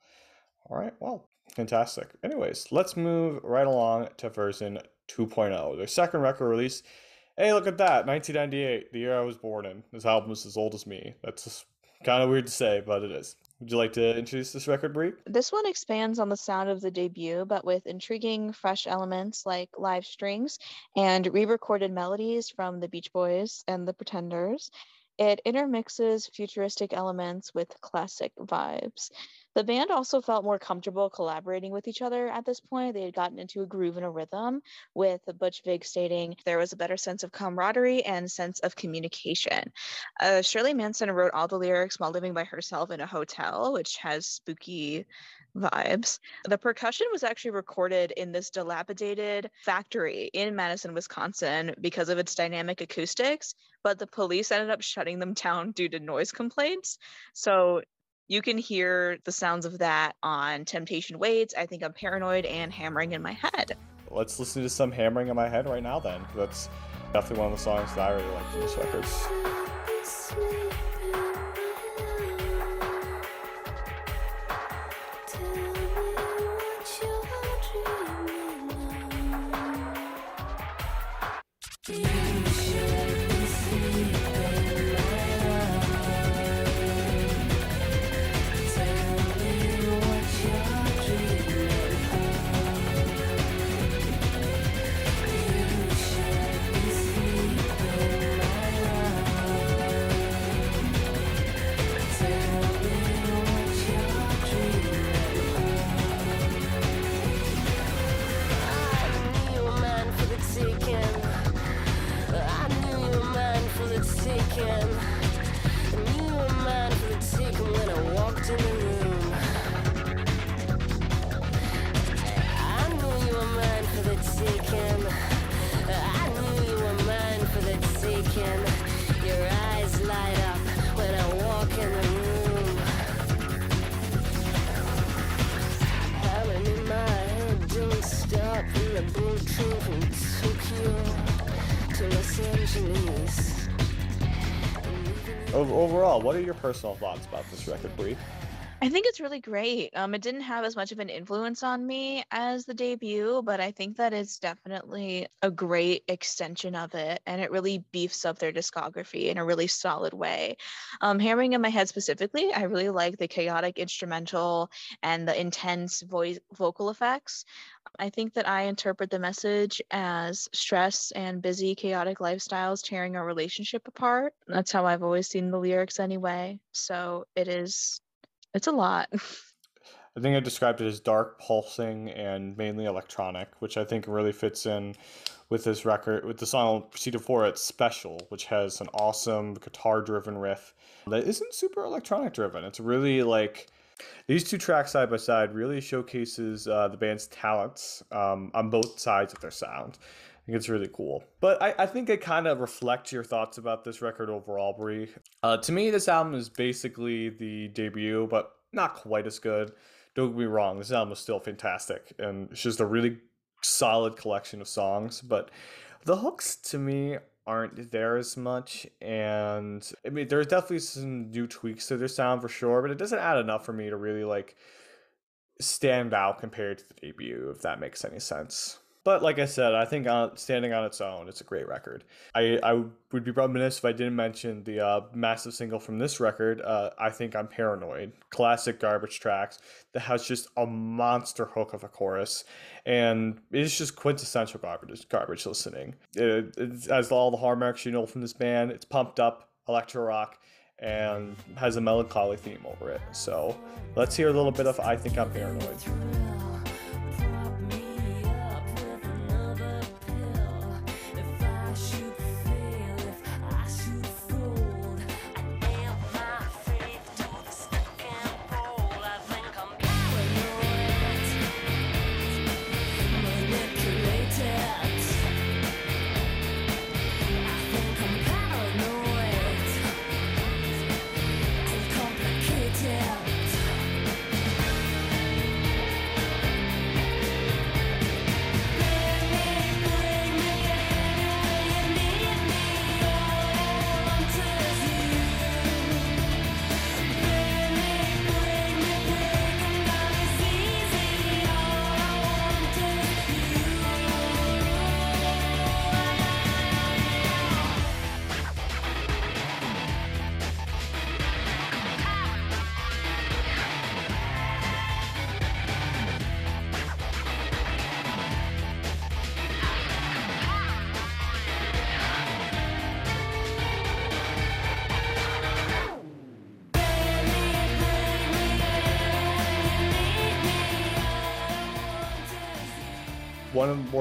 A: All right well fantastic. Anyways let's move right along to version 2.0 their second record release hey, look at that, 1998, the year I was born in. This album is as old as me. That's kind of weird to say, but it is. Would you like to introduce this record, Brie?
B: This one expands on the sound of the debut, but with intriguing, fresh elements like live strings and re recorded melodies from the Beach Boys and the Pretenders. It intermixes futuristic elements with classic vibes. The band also felt more comfortable collaborating with each other at this point. They had gotten into a groove and a rhythm, with Butch Vig stating there was a better sense of camaraderie and sense of communication. Uh, Shirley Manson wrote all the lyrics while living by herself in a hotel, which has spooky vibes. The percussion was actually recorded in this dilapidated factory in Madison, Wisconsin because of its dynamic acoustics, but the police ended up shutting them down due to noise complaints. So you can hear the sounds of that on Temptation Waits. I think I'm paranoid and hammering in my head.
A: Let's listen to some hammering in my head right now then. That's definitely one of the songs that I really like from this record. Overall, what are your personal thoughts about this record, Brie?
B: I think it's really great. Um, it didn't have as much of an influence on me as the debut, but I think that it's definitely a great extension of it, and it really beefs up their discography in a really solid way. Um, Hammering in my head specifically, I really like the chaotic instrumental and the intense voice vocal effects. I think that I interpret the message as stress and busy, chaotic lifestyles tearing our relationship apart. That's how I've always seen the lyrics anyway. So it is it's a lot.
A: I think I described it as dark, pulsing, and mainly electronic, which I think really fits in with this record. With the song preceded for it, Special, which has an awesome guitar driven riff that isn't super electronic driven. It's really like these two tracks side by side really showcases uh, the band's talents um, on both sides of their sound. Think it's really cool. But I, I think it kind of reflects your thoughts about this record overall, Brie. Uh, to me, this album is basically the debut, but not quite as good. Don't get me wrong, this album is still fantastic, and it's just a really solid collection of songs. But the hooks to me aren't there as much, and I mean, there's definitely some new tweaks to their sound for sure, but it doesn't add enough for me to really like stand out compared to the debut, if that makes any sense. But like I said, I think on, standing on its own, it's a great record. I, I would be remiss if I didn't mention the uh, massive single from this record. Uh, I think I'm paranoid. Classic garbage tracks that has just a monster hook of a chorus, and it's just quintessential garbage garbage listening. It, it has all the hallmarks you know from this band. It's pumped up electro rock and has a melancholy theme over it. So let's hear a little bit of I think I'm paranoid.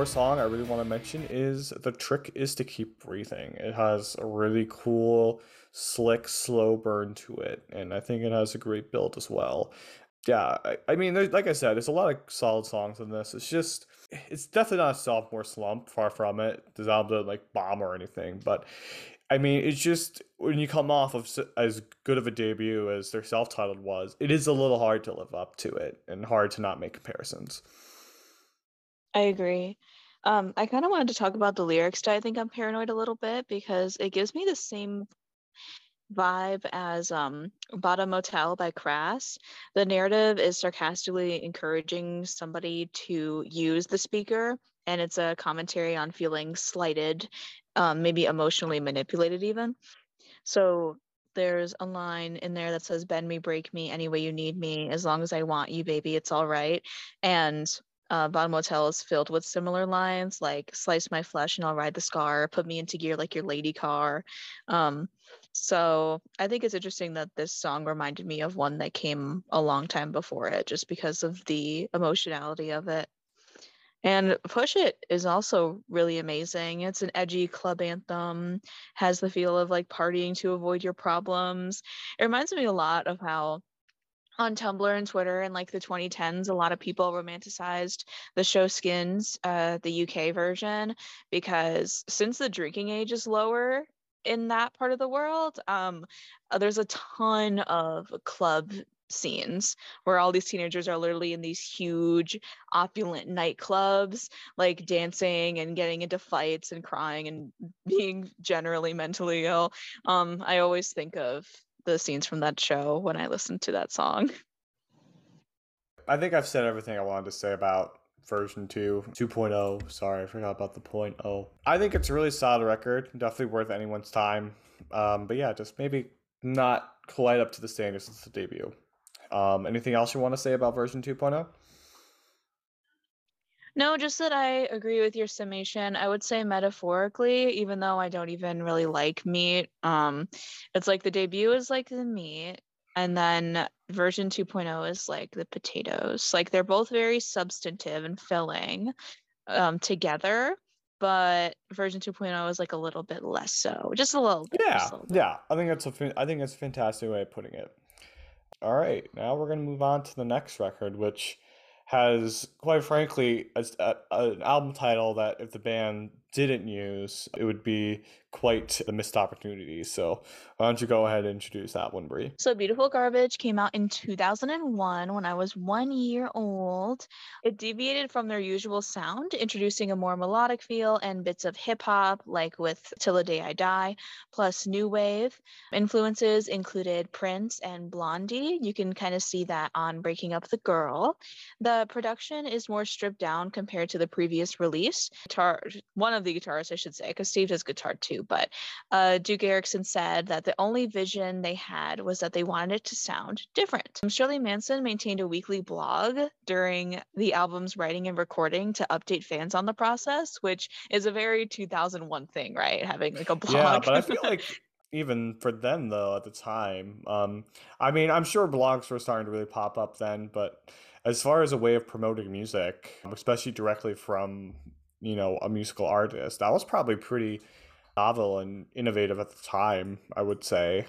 A: More song I really want to mention is The Trick is to Keep Breathing. It has a really cool, slick, slow burn to it, and I think it has a great build as well. Yeah, I, I mean, like I said, there's a lot of solid songs in this. It's just, it's definitely not a sophomore slump, far from it. This album like bomb or anything, but I mean, it's just when you come off of as good of a debut as their self-titled was, it is a little hard to live up to it and hard to not make comparisons.
B: I agree. Um, I kind of wanted to talk about the lyrics to I think I'm paranoid a little bit because it gives me the same vibe as um, Bottom Motel by Crass. The narrative is sarcastically encouraging somebody to use the speaker, and it's a commentary on feeling slighted, um, maybe emotionally manipulated, even. So there's a line in there that says, Bend me, break me, any way you need me, as long as I want you, baby, it's all right. And uh, Bottom Motel is filled with similar lines like "Slice my flesh and I'll ride the scar," "Put me into gear like your lady car." Um, so I think it's interesting that this song reminded me of one that came a long time before it, just because of the emotionality of it. And Push It is also really amazing. It's an edgy club anthem, has the feel of like partying to avoid your problems. It reminds me a lot of how on Tumblr and Twitter in like the 2010s, a lot of people romanticized the show Skins, uh, the UK version, because since the drinking age is lower in that part of the world, um, uh, there's a ton of club scenes where all these teenagers are literally in these huge opulent nightclubs like dancing and getting into fights and crying and being generally mentally ill. Um i always think of the scenes from that show when I listened to that song.
A: I think I've said everything I wanted to say about version 2 2.0 sorry i forgot about the point oh. I think it's a really solid record definitely worth anyone's time. Um, but yeah just maybe not quite up to the standards since the debut. Um, anything else you want to say about version 2.0
B: no, just that I agree with your summation. I would say metaphorically, even though I don't even really like meat, um, it's like the debut is like the meat, and then version 2.0 is like the potatoes. Like they're both very substantive and filling um, together, but version 2.0 is like a little bit less so, just a little bit.
A: Yeah,
B: little
A: yeah. I think that's a I think that's a fantastic way of putting it. All right, now we're gonna move on to the next record, which has, quite frankly, a, a, an album title that if the band didn't use, it would be quite the missed opportunity. So why don't you go ahead and introduce that one, Brie?
B: So Beautiful Garbage came out in 2001 when I was one year old. It deviated from their usual sound, introducing a more melodic feel and bits of hip hop, like with Till the Day I Die, plus new wave. Influences included Prince and Blondie. You can kind of see that on Breaking Up the Girl. The production is more stripped down compared to the previous release. Guitar, one of of the guitarists, I should say, because Steve does guitar too. But uh, Duke Erikson said that the only vision they had was that they wanted it to sound different. Um, Shirley Manson maintained a weekly blog during the album's writing and recording to update fans on the process, which is a very 2001 thing, right? Having like a blog.
A: Yeah, but I feel like even for them though at the time um i mean i'm sure blogs were starting to really pop up then but as far as a way of promoting music especially directly from you know, a musical artist. That was probably pretty novel and innovative at the time, I would say.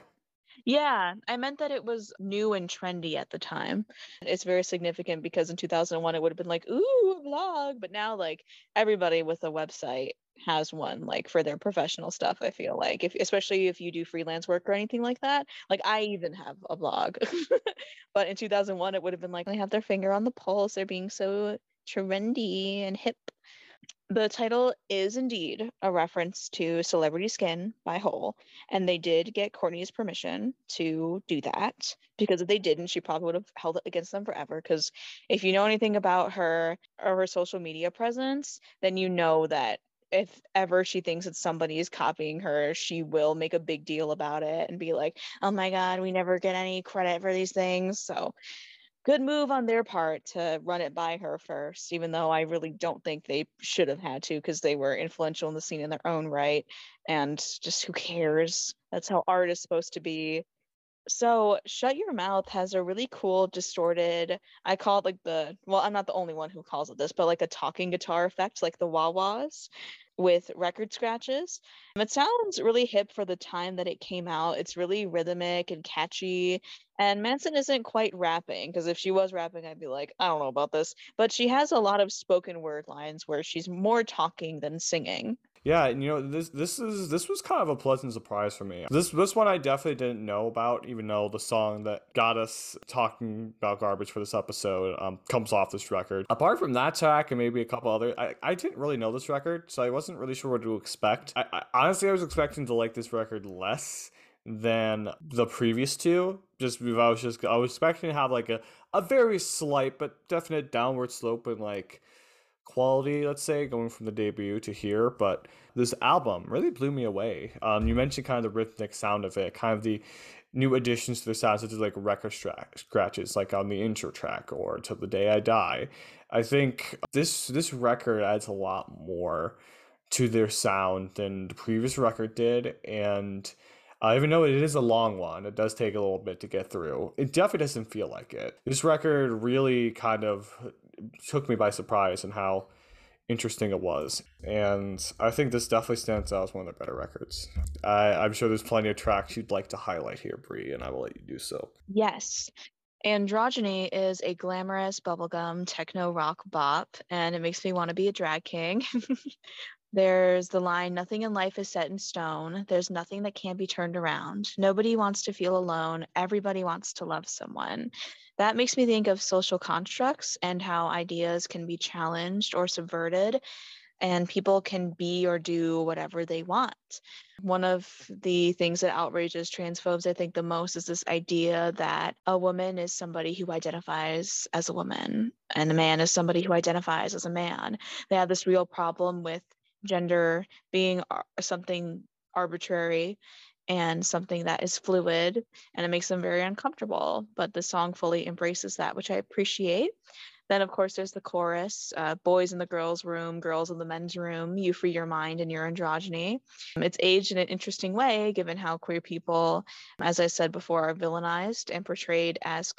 B: Yeah, I meant that it was new and trendy at the time. It's very significant because in 2001 it would have been like, ooh, a blog. But now, like, everybody with a website has one, like, for their professional stuff. I feel like, if especially if you do freelance work or anything like that. Like, I even have a blog. but in 2001, it would have been like, they have their finger on the pulse. They're being so trendy and hip. The title is indeed a reference to Celebrity Skin by Hole, and they did get Courtney's permission to do that because if they didn't, she probably would have held it against them forever. Because if you know anything about her or her social media presence, then you know that if ever she thinks that somebody is copying her, she will make a big deal about it and be like, oh my God, we never get any credit for these things. So good move on their part to run it by her first, even though I really don't think they should have had to because they were influential in the scene in their own right. And just who cares? That's how art is supposed to be. So, Shut Your Mouth has a really cool, distorted, I call it like the, well, I'm not the only one who calls it this, but like a talking guitar effect, like the wah wahs with record scratches. It sounds really hip for the time that it came out. It's really rhythmic and catchy. And Manson isn't quite rapping, because if she was rapping, I'd be like, I don't know about this. But she has a lot of spoken word lines where she's more talking than singing.
A: Yeah, and you know this this is this was kind of a pleasant surprise for me. This this one I definitely didn't know about, even though the song that got us talking about garbage for this episode um, comes off this record. Apart from that track and maybe a couple other, I, I didn't really know this record, so I wasn't really sure what to expect. I, I honestly I was expecting to like this record less than the previous two. Just I was just I was expecting to have like a a very slight but definite downward slope in like quality, let's say, going from the debut to here. But this album really blew me away. Um, you mentioned kind of the rhythmic sound of it, kind of the new additions to the sound, such as like record scratches, like on the intro track or "Till the Day I Die." I think this this record adds a lot more to their sound than the previous record did, and. Uh, even though it is a long one, it does take a little bit to get through. It definitely doesn't feel like it. This record really kind of took me by surprise and how interesting it was. And I think this definitely stands out as one of their better records. I, I'm sure there's plenty of tracks you'd like to highlight here, Brie, and I will let you do so.
B: Yes. Androgyny is a glamorous bubblegum techno rock bop, and it makes me want to be a drag king. There's the line, nothing in life is set in stone. There's nothing that can't be turned around. Nobody wants to feel alone. Everybody wants to love someone. That makes me think of social constructs and how ideas can be challenged or subverted, and people can be or do whatever they want. One of the things that outrages transphobes, I think, the most is this idea that a woman is somebody who identifies as a woman and a man is somebody who identifies as a man. They have this real problem with gender being something arbitrary and something that is fluid and it makes them very uncomfortable but the song fully embraces that which i appreciate. Then of course there's the chorus uh, boys in the girls room girls in the men's room you free your mind and your androgyny. It's aged in an interesting way given how queer people as i said before are villainized and portrayed as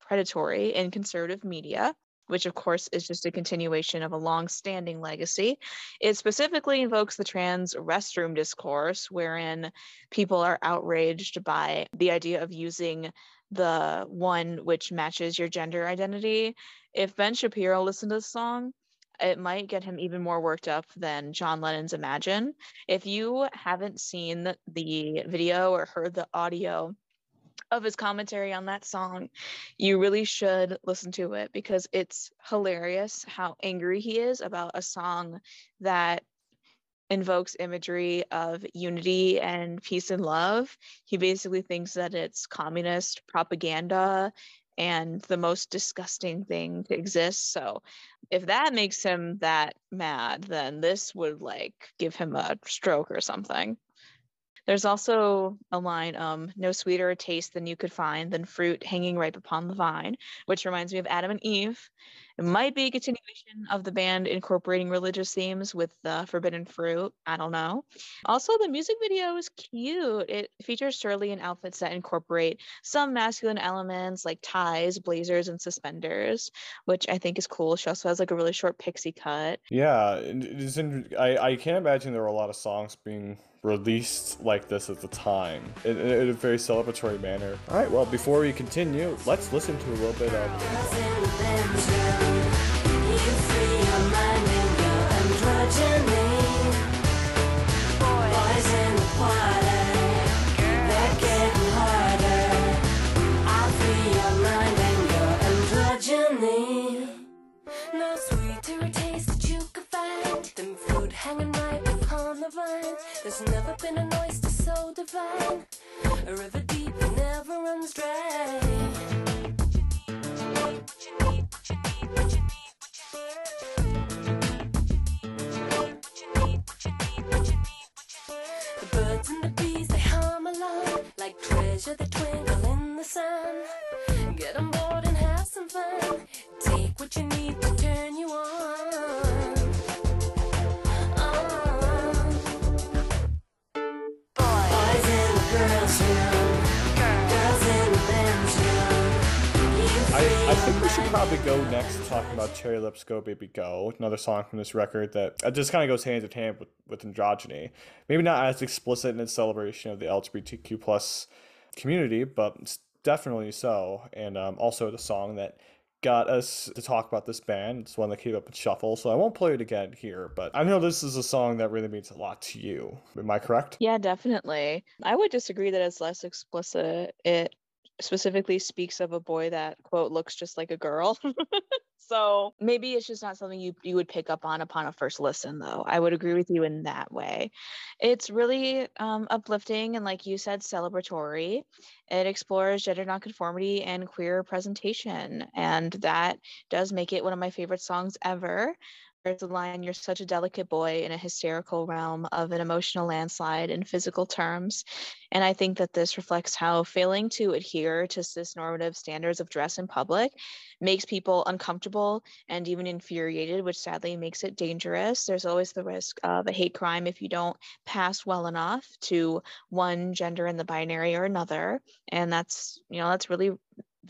B: predatory in conservative media which of course is just a continuation of a long-standing legacy. It specifically invokes the trans restroom discourse, wherein people are outraged by the idea of using the one which matches your gender identity. If Ben Shapiro listened to the song, it might get him even more worked up than John Lennon's Imagine. If you haven't seen the video or heard the audio of his commentary on that song, you really should listen to it because it's hilarious how angry he is about a song that invokes imagery of unity and peace and love. He basically thinks that it's communist propaganda and the most disgusting thing to exist. So, if that makes him that mad, then this would like give him a stroke or something. There's also a line, um, no sweeter a taste than you could find than fruit hanging ripe upon the vine, which reminds me of Adam and Eve. It might be a continuation of the band incorporating religious themes with the forbidden fruit. I don't know. Also, the music video is cute. It features Shirley in outfits that incorporate some masculine elements like ties, blazers, and suspenders, which I think is cool. She also has like a really short pixie cut.
A: Yeah, it's in, I, I can't imagine there were a lot of songs being released like this at the time in, in, a very celebratory manner. All right, well, before we continue, let's listen to a little bit of. Hanging right upon the vine. There's never been an oyster so divine, a river deep that never runs dry. The birds and the bees they hum along like treasure that twinkle in the sun. Get on board and have some fun. Take what you need to turn you on. Should probably go next talking about Cherry Lips Go Baby Go, another song from this record that just kind of goes hand in hand with, with androgyny. Maybe not as explicit in its celebration of the LGBTQ plus community, but definitely so. And um, also the song that got us to talk about this band. It's one that came up in Shuffle, so I won't play it again here, but I know this is a song that really means a lot to you. Am I correct?
B: Yeah, definitely. I would disagree that it's less explicit. It specifically speaks of a boy that quote looks just like a girl. so maybe it's just not something you you would pick up on upon a first listen though. I would agree with you in that way. It's really um, uplifting and like you said celebratory. It explores gender nonconformity and queer presentation and that does make it one of my favorite songs ever. There's a line, you're such a delicate boy in a hysterical realm of an emotional landslide in physical terms. And I think that this reflects how failing to adhere to cis normative standards of dress in public makes people uncomfortable and even infuriated, which sadly makes it dangerous. There's always the risk of a hate crime if you don't pass well enough to one gender in the binary or another. And that's, you know, that's really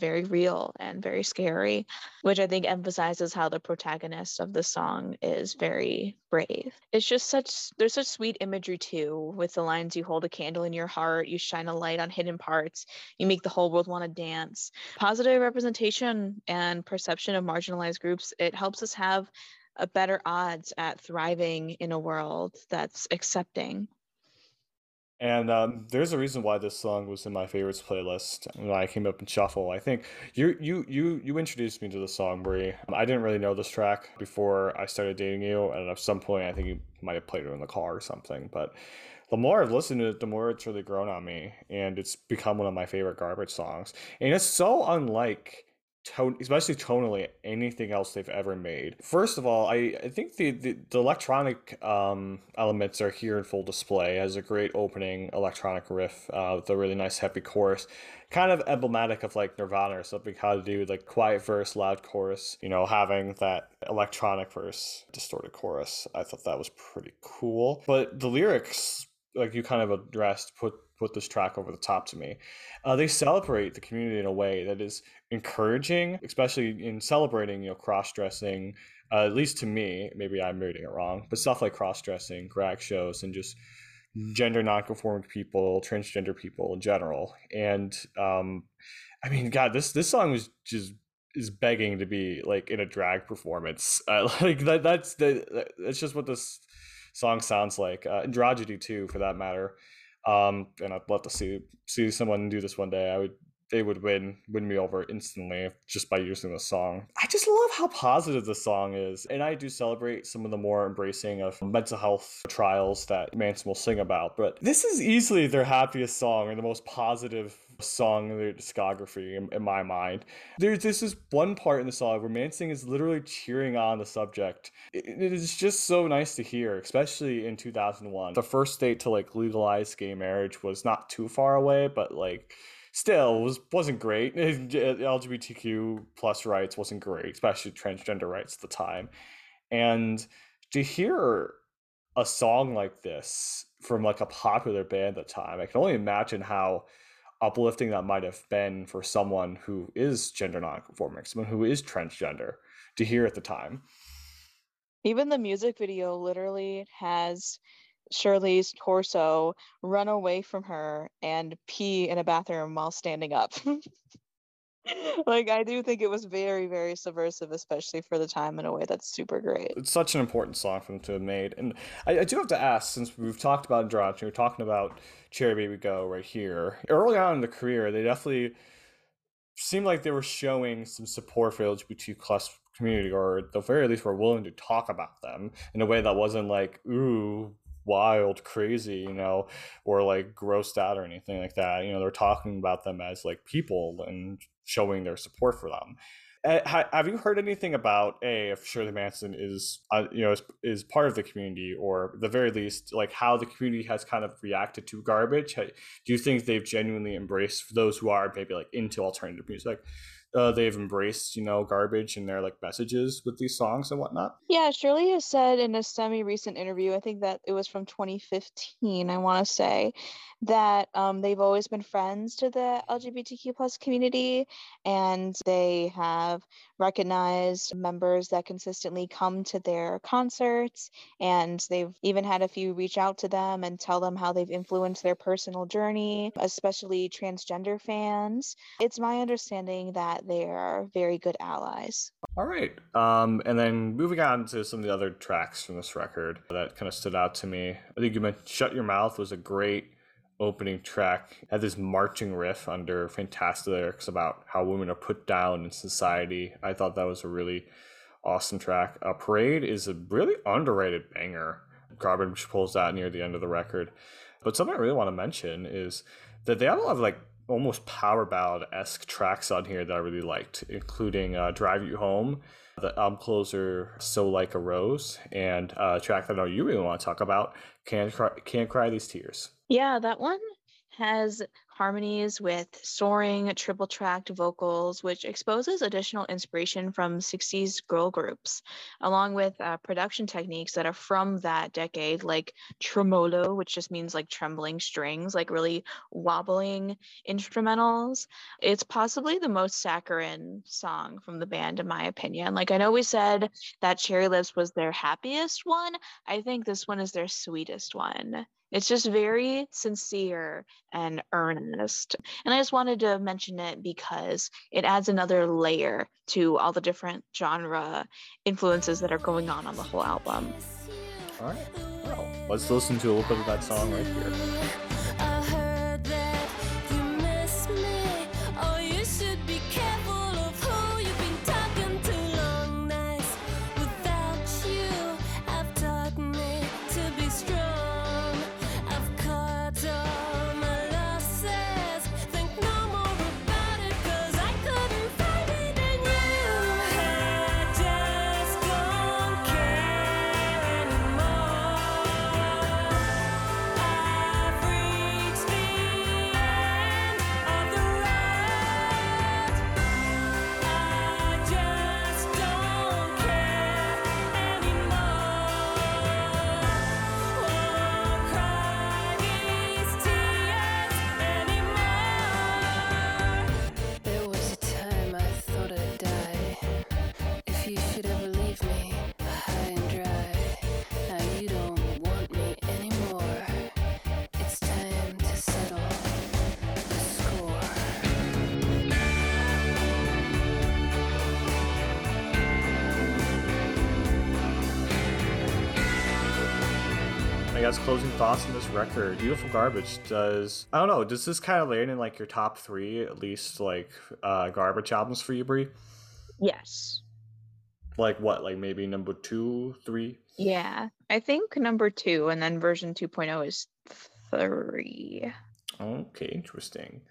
B: very real and very scary, which I think emphasizes how the protagonist of the song is very brave. It's just such, there's such sweet imagery too, with the lines you hold a candle in your heart, you shine a light on hidden parts, you make the whole world want to dance. Positive representation and perception of marginalized groups, it helps us have a better odds at thriving in a world that's accepting
A: and um, there's a reason why this song was in my favorites playlist when I came up in shuffle. I think you you you you introduced me to the song, Brie. I didn't really know this track before I started dating you, and at some point I think you might have played it in the car or something. But the more I've listened to it, the more it's really grown on me, and it's become one of my favorite garbage songs. And it's so unlike tone, especially tonally, anything else they've ever made. First of all, I, I think the, the, the electronic um, elements are here in full display. Has a great opening electronic riff uh, with a really nice heavy chorus, kind of emblematic of like Nirvana or something. How to do like quiet verse, loud chorus. You know, having that electronic verse, distorted chorus. I thought that was pretty cool. But the lyrics, like you kind of addressed, put put this track over the top to me. Uh, they celebrate the community in a way that is encouraging, especially in celebrating, you know, cross dressing. Uh, at least to me, maybe I'm reading it wrong, but stuff like cross dressing, drag shows, and just gender nonconforming people, transgender people in general. And um, I mean, God, this this song was just is begging to be like in a drag performance. Uh, like that that's the that's just what this song sounds like. Uh, androgyny too, for that matter. Um, and I'd love to see see someone do this one day. I would they would win win me over instantly just by using the song. I just love how positive the song is, and I do celebrate some of the more embracing of mental health trials that Manson will sing about. But this is easily their happiest song and the most positive song in their discography in, in my mind. There's this is one part in the song where Manson is literally cheering on the subject. It, it is just so nice to hear, especially in 2001. The first state to like legalize gay marriage was not too far away, but like still was wasn't great. LGBTQ plus rights wasn't great, especially transgender rights at the time. And to hear a song like this from like a popular band at the time, I can only imagine how uplifting that might have been for someone who is gender nonconforming, someone who is transgender to hear at the time.
B: Even the music video literally has Shirley's torso run away from her and pee in a bathroom while standing up. like I do think it was very, very subversive, especially for the time in a way that's super great.
A: It's such an important song for them to have made. And I, I do have to ask, since we've talked about Androgyny, we're talking about Cherry Baby Go right here. Early on in the career, they definitely seemed like they were showing some support for LGBT plus community, or at the very least were willing to talk about them in a way that wasn't like, ooh, wild, crazy, you know, or like grossed out or anything like that. You know, they're talking about them as like people and showing their support for them. Uh, have you heard anything about a if Shirley Manson is uh, you know is, is, part of the community or the very least like how the community has kind of reacted to garbage? Do you think they've genuinely embraced those who are maybe like into alternative music? Uh, they've embraced you know garbage in their like messages with these songs and whatnot.
B: Yeah shirley has said in a semi-recent interview i think that it was from 2015 i want to say that um, they've always been friends to the lgbtq plus community and they have recognized members that consistently come to their concerts, and they've even had a few reach out to them and tell them how they've influenced their personal journey, especially transgender fans. It's my understanding that they are very good allies.
A: All right. Um, and then moving on to some of the other tracks from this record that kind of stood out to me. I think you mentioned Shut Your Mouth was a great opening track had this marching riff under fantastic lyrics about how women are put down in society. I thought that was a really awesome track. Uh, Parade is a really underrated banger. Garbage pulls that near the end of the record. But something I really want to mention is that they have a lot of like almost power ballad esque tracks on here that I really liked, including uh, Drive You Home, the album closer So Like a Rose, and a track that I know you really want to talk about, Can't Cry, Can't Cry These Tears.
B: Yeah, that one has harmonies with soaring triple tracked vocals, which exposes additional inspiration from 60s girl groups, along with uh, production techniques that are from that decade, like tremolo, which just means like trembling strings, like really wobbling instrumentals. It's possibly the most saccharine song from the band, in my opinion. Like, I know we said that Cherry Lips was their happiest one, I think this one is their sweetest one. It's just very sincere and earnest. And I just wanted to mention it because it adds another layer to all the different genre influences that are going on on the whole album.
A: All right. Well, let's listen to a little bit of that song right here. Closing thoughts on this record. Beautiful Garbage does. I don't know. Does this kind of land in like your top three, at least like uh garbage albums for you, Brie?
B: Yes.
A: Like what? Like maybe number two, three?
B: Yeah, I think number two, and then version 2.0 is three.
A: Okay, interesting.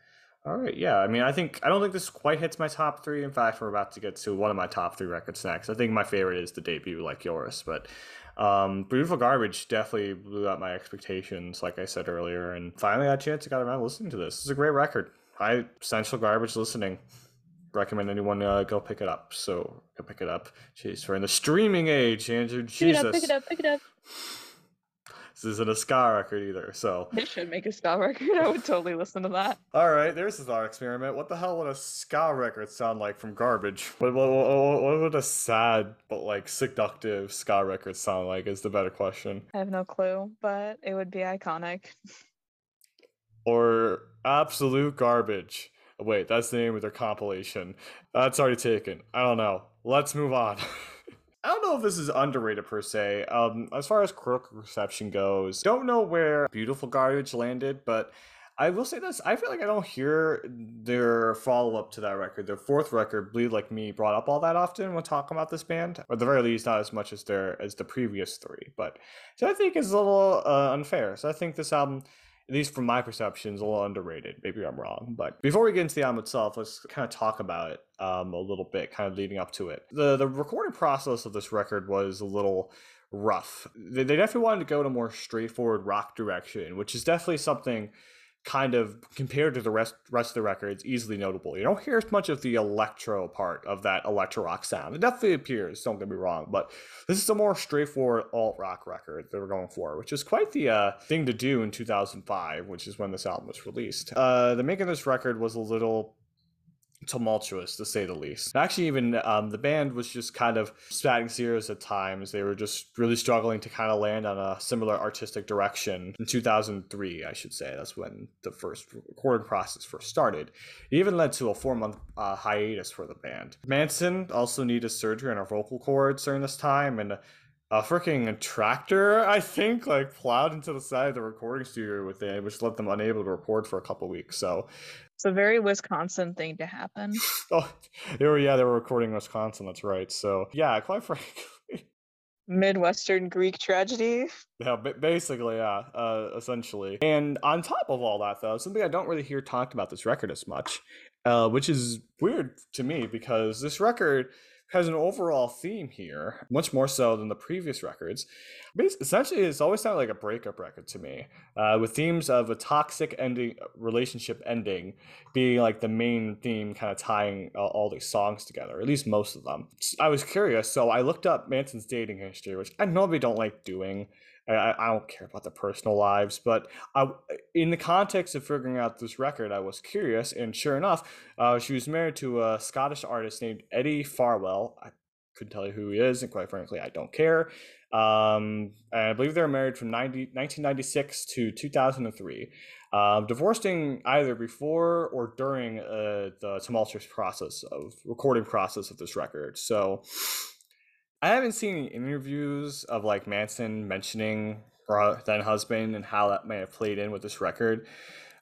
A: All right, yeah. I mean, I think I don't think this quite hits my top three. In fact, we're about to get to one of my top three records next. I think my favorite is the debut, like yours, but um, Beautiful Garbage definitely blew out my expectations, like I said earlier, and finally got a chance to get around listening to this. Is a great record. I essential garbage listening. Recommend anyone uh, go pick it up. So go pick it up. Jeez, we're in the streaming age, Andrew. Jesus.
B: Pick it up, pick it up, pick it up.
A: This isn't a ska record either, so
B: they should make a ska record. I would totally listen to that.
A: All right, there's thought experiment. What the hell would a ska record sound like from Garbage? What, what, what, what would a sad but like seductive ska record sound like? Is the better question.
B: I have no clue, but it would be iconic.
A: Or absolute garbage. Wait, that's the name of their compilation. That's already taken. I don't know. Let's move on. I don't know if this is underrated per se. Um, as far as critical reception goes, don't know where Beautiful Garbage landed, but I will say this: I feel like I don't hear their follow up to that record, their fourth record, "Bleed Like Me," brought up all that often when talking about this band, or at the very least, not as much as their as the previous three. But so I think is a little uh, unfair. So I think this album at least from my perceptions, a little underrated. Maybe I'm wrong. But before we get into the album itself, let's kind of talk about it um, a little bit, kind of leading up to it. The the recording process of this record was a little rough. They, they definitely wanted to go in a more straightforward rock direction, which is definitely something kind of compared to the rest rest of the records easily notable. You don't hear as much of the electro part of that electro rock sound. It definitely appears, don't get me wrong, but this is a more straightforward alt rock record they were going for, which is quite the uh, thing to do in 2005, which is when this album was released. Uh, the making of this record was a little tumultuous to say the least. Actually, even um, the band was just kind of spatting zeros at times. They were just really struggling to kind of land on a similar artistic direction. In 2003, I should say, that's when the first recording process first started. It even led to a four month uh, hiatus for the band. Manson also needed surgery on her vocal cords during this time, and a freaking tractor, I think, like plowed into the side of the recording studio with it, which left them unable to record for a couple weeks. So
B: it's a very Wisconsin thing to happen.
A: oh, they were yeah, they were recording Wisconsin. That's right. So yeah, quite frankly,
B: Midwestern Greek tragedy.
A: Yeah, basically, yeah, uh, essentially. And on top of all that, though, something I don't really hear talked about this record as much, uh, which is weird to me because this record has an overall theme here, much more so than the previous records. Essentially, it's always sounded like a breakup record to me, uh, with themes of a toxic ending, relationship ending, being like the main theme, kind of tying all, all these songs together. At least most of them. I was curious, so I looked up Manson's dating history, which I normally don't like doing. I, I don't care about the personal lives, but I, in the context of figuring out this record, I was curious, and sure enough, uh, she was married to a Scottish artist named Eddie Farrell. I couldn't tell you who he is, and quite frankly, I don't care. Um, I believe they were married from 90, 1996 to 2003, um, divorcing either before or during uh, the tumultuous process of recording process of this record. So I haven't seen any interviews of like Manson mentioning her then husband and how that may have played in with this record.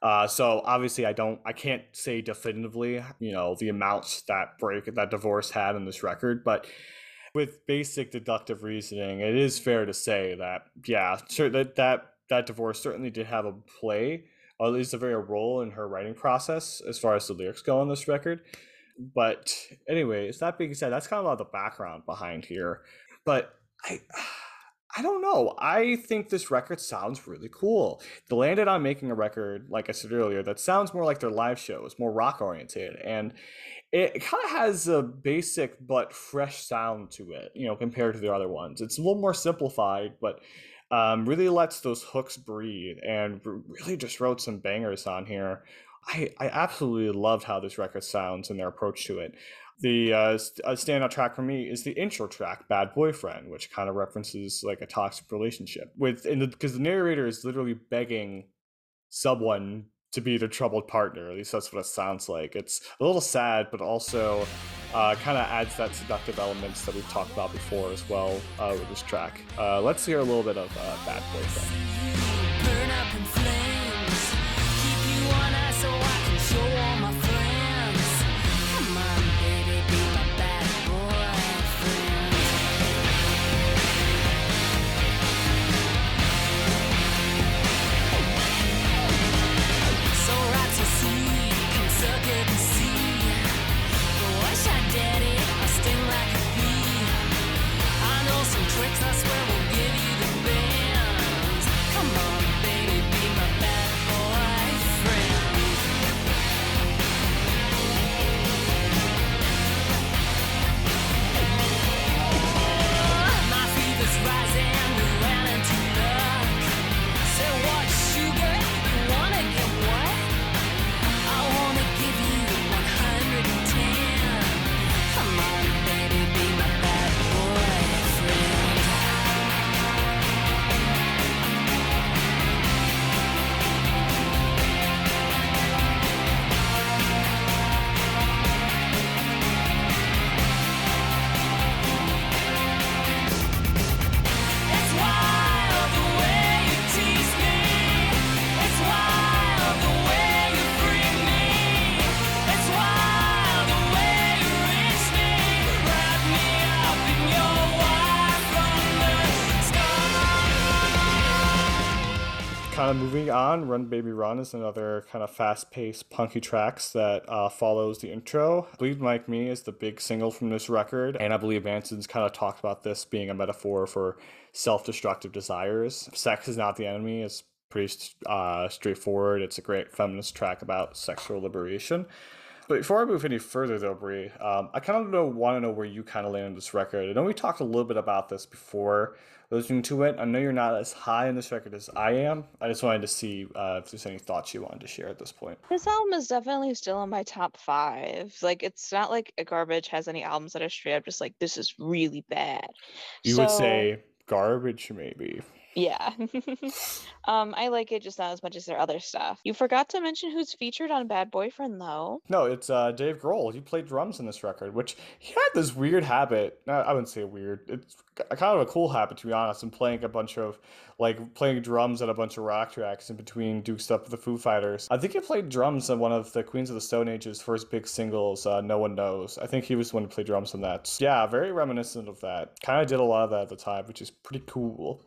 A: Uh, so obviously, I don't, I can't say definitively, you know, the amounts that break that divorce had in this record, but with basic deductive reasoning, it is fair to say that yeah, sure that that that divorce certainly did have a play, or at least a very role in her writing process as far as the lyrics go on this record but anyways, that being said, that's kind of a lot of the background behind here. But I I don't know. I think this record sounds really cool. They landed on making a record, like I said earlier, that sounds more like their live shows, more rock oriented, and it kind of has a basic but fresh sound to it, you know, compared to the other ones. It's a little more simplified, but um, really lets those hooks breathe and really just wrote some bangers on here. I, I absolutely loved how this record sounds and their approach to it. The uh, standout track for me is the intro track, "Bad Boyfriend," which kind of references like a toxic relationship. With because the, the narrator is literally begging someone to be the troubled partner. At least that's what it sounds like. It's a little sad, but also uh, kind of adds that seductive elements that we've talked about before as well uh, with this track. Uh, let's hear a little bit of uh, "Bad Boyfriend." Of moving on, Run Baby Run is another kind of fast paced, punky tracks that uh, follows the intro. Bleed Like Me is the big single from this record, and I believe Manson's kind of talked about this being a metaphor for self destructive desires. Sex is not the enemy is pretty uh, straightforward. It's a great feminist track about sexual liberation. But before I move any further, though, Brie, um, I kind of want to know where you kind of landed this record. I know we talked a little bit about this before listening to it. I know you're not as high in this record as I am. I just wanted to see uh, if there's any thoughts you wanted to share at this point.
B: This album is definitely still in my top five. Like, it's not like a Garbage has any albums that are straight up just like, this is really bad.
A: You so, would say garbage, maybe.
B: Yeah. um, I like it just not as much as their other stuff. You forgot to mention who's featured on Bad Boyfriend though.
A: No, it's uh, Dave Grohl. He played drums in this record, which he had this weird habit. I wouldn't say weird. It's kind of a cool habit to be honest. And playing a bunch of like playing drums at a bunch of rock tracks in between Duke stuff with the Foo Fighters. I think he played drums on one of the Queens of the Stone Age's first big singles, uh, No One Knows. I think he was the one to play drums on that. Yeah, very reminiscent of that. Kind of did a lot of that at the time, which is pretty cool.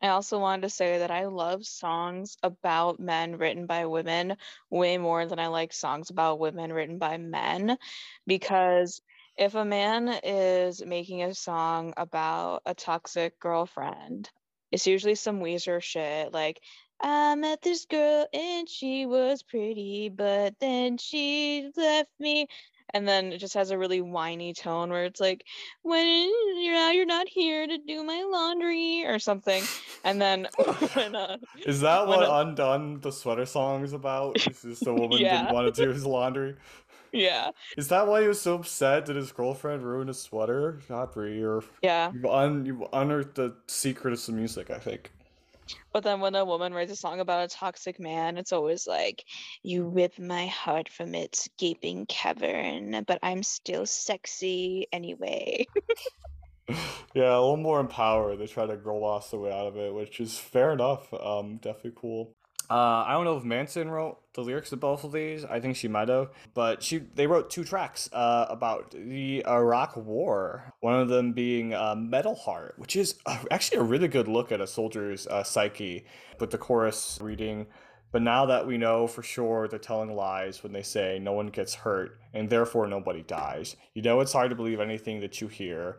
B: I also wanted to say that I love songs about men written by women way more than I like songs about women written by men because if a man is making a song about a toxic girlfriend, it's usually some Weezer shit like I met this girl and she was pretty, but then she left me and then it just has a really whiny tone where it's like when you're now you're not here to do my laundry or something. And then when, uh,
A: is that what undone the sweater song is about? Is this the woman yeah. didn't want to do his laundry.
B: Yeah.
A: Is that why he was so upset? That his girlfriend ruined his sweater? Not Brie, or
B: yeah.
A: you un you unearthed the secret of some music i think
B: but then when a woman writes a song about a toxic man, it's always like, you rip my heart from its gaping cavern, but I'm still sexy anyway.
A: yeah, a little more empowered. They try to girl boss the way out of it, which is fair enough. Um, definitely cool. Uh, I don't know if Manson wrote the lyrics to both of these. I think she might have, but she they wrote two tracks uh, about the Iraq War. One of them being uh, "Metal Heart," which is actually a really good look at a soldier's uh, psyche, with the chorus reading. But now that we know for sure they're telling lies when they say no one gets hurt and therefore nobody dies. You know it's hard to believe anything that you hear.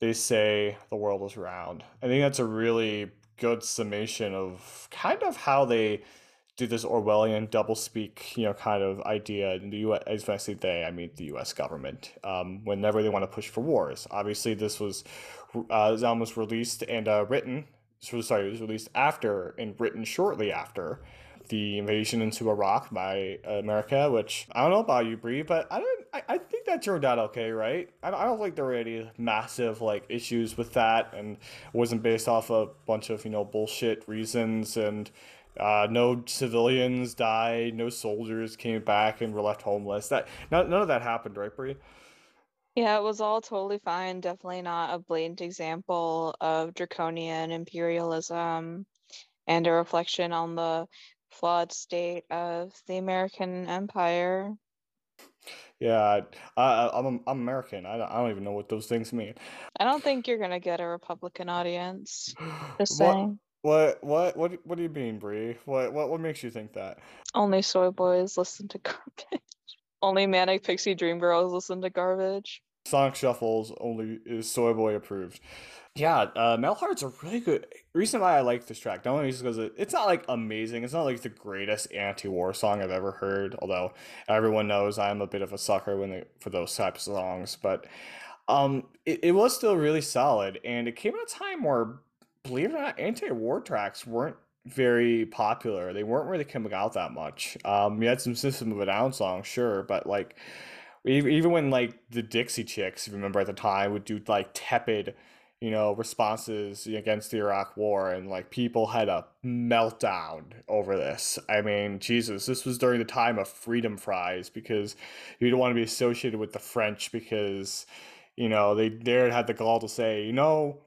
A: They say the world is round. I think that's a really good summation of kind of how they do this Orwellian doublespeak, you know, kind of idea in the U.S. As I they, I mean the U.S. government. Um, whenever they want to push for wars, obviously this was uh, album was released and uh, written. Sorry, it was released after and written shortly after the invasion into Iraq by America, which I don't know about you, Brie, but I don't. I, I think that turned out okay, right? I, I don't think there were any massive like issues with that, and wasn't based off a bunch of you know bullshit reasons, and uh, no civilians died, no soldiers came back and were left homeless. That none, none of that happened, right, Brie?
B: Yeah, it was all totally fine. Definitely not a blatant example of draconian imperialism and a reflection on the flawed state of the American empire.
A: Yeah, I, I'm I'm American. I don't, I don't even know what those things mean.
B: I don't think you're gonna get a Republican audience. Just saying.
A: What what what what do you mean, Brie? What what what makes you think that?
B: Only soy boys listen to garbage. Only manic pixie dream girls listen to garbage.
A: Sonic Shuffles only is soy boy approved. Yeah, uh, Metal Heart's a really good reason why I like this track. Not only because it, it's not like amazing, it's not like the greatest anti-war song I've ever heard. Although everyone knows I'm a bit of a sucker when they, for those types of songs, but um, it, it was still really solid, and it came at a time where, believe it or not, anti-war tracks weren't very popular. They weren't really coming out that much. Um, we had some System of a Down songs, sure, but like even when like the Dixie Chicks, remember at the time, would do like tepid you know, responses against the Iraq War, and like people had a meltdown over this. I mean, Jesus, this was during the time of freedom fries because you don't want to be associated with the French because, you know, they dared had the gall to say, you know,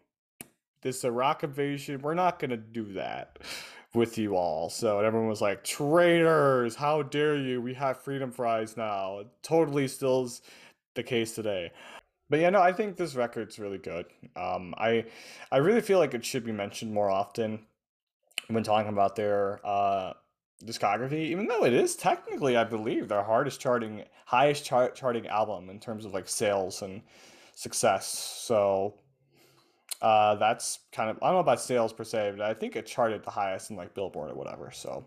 A: this Iraq invasion, we're not gonna do that with you all. So everyone was like, traitors, how dare you? We have freedom fries now. It totally still's the case today but yeah, no, I think this record's really good. Um, I I really feel like it should be mentioned more often when talking about their uh, discography, even though it is technically, I believe, their hardest charting, highest chart charting album in terms of like sales and success. So uh, that's kind of I don't know about sales per se, but I think it charted the highest in like Billboard or whatever. So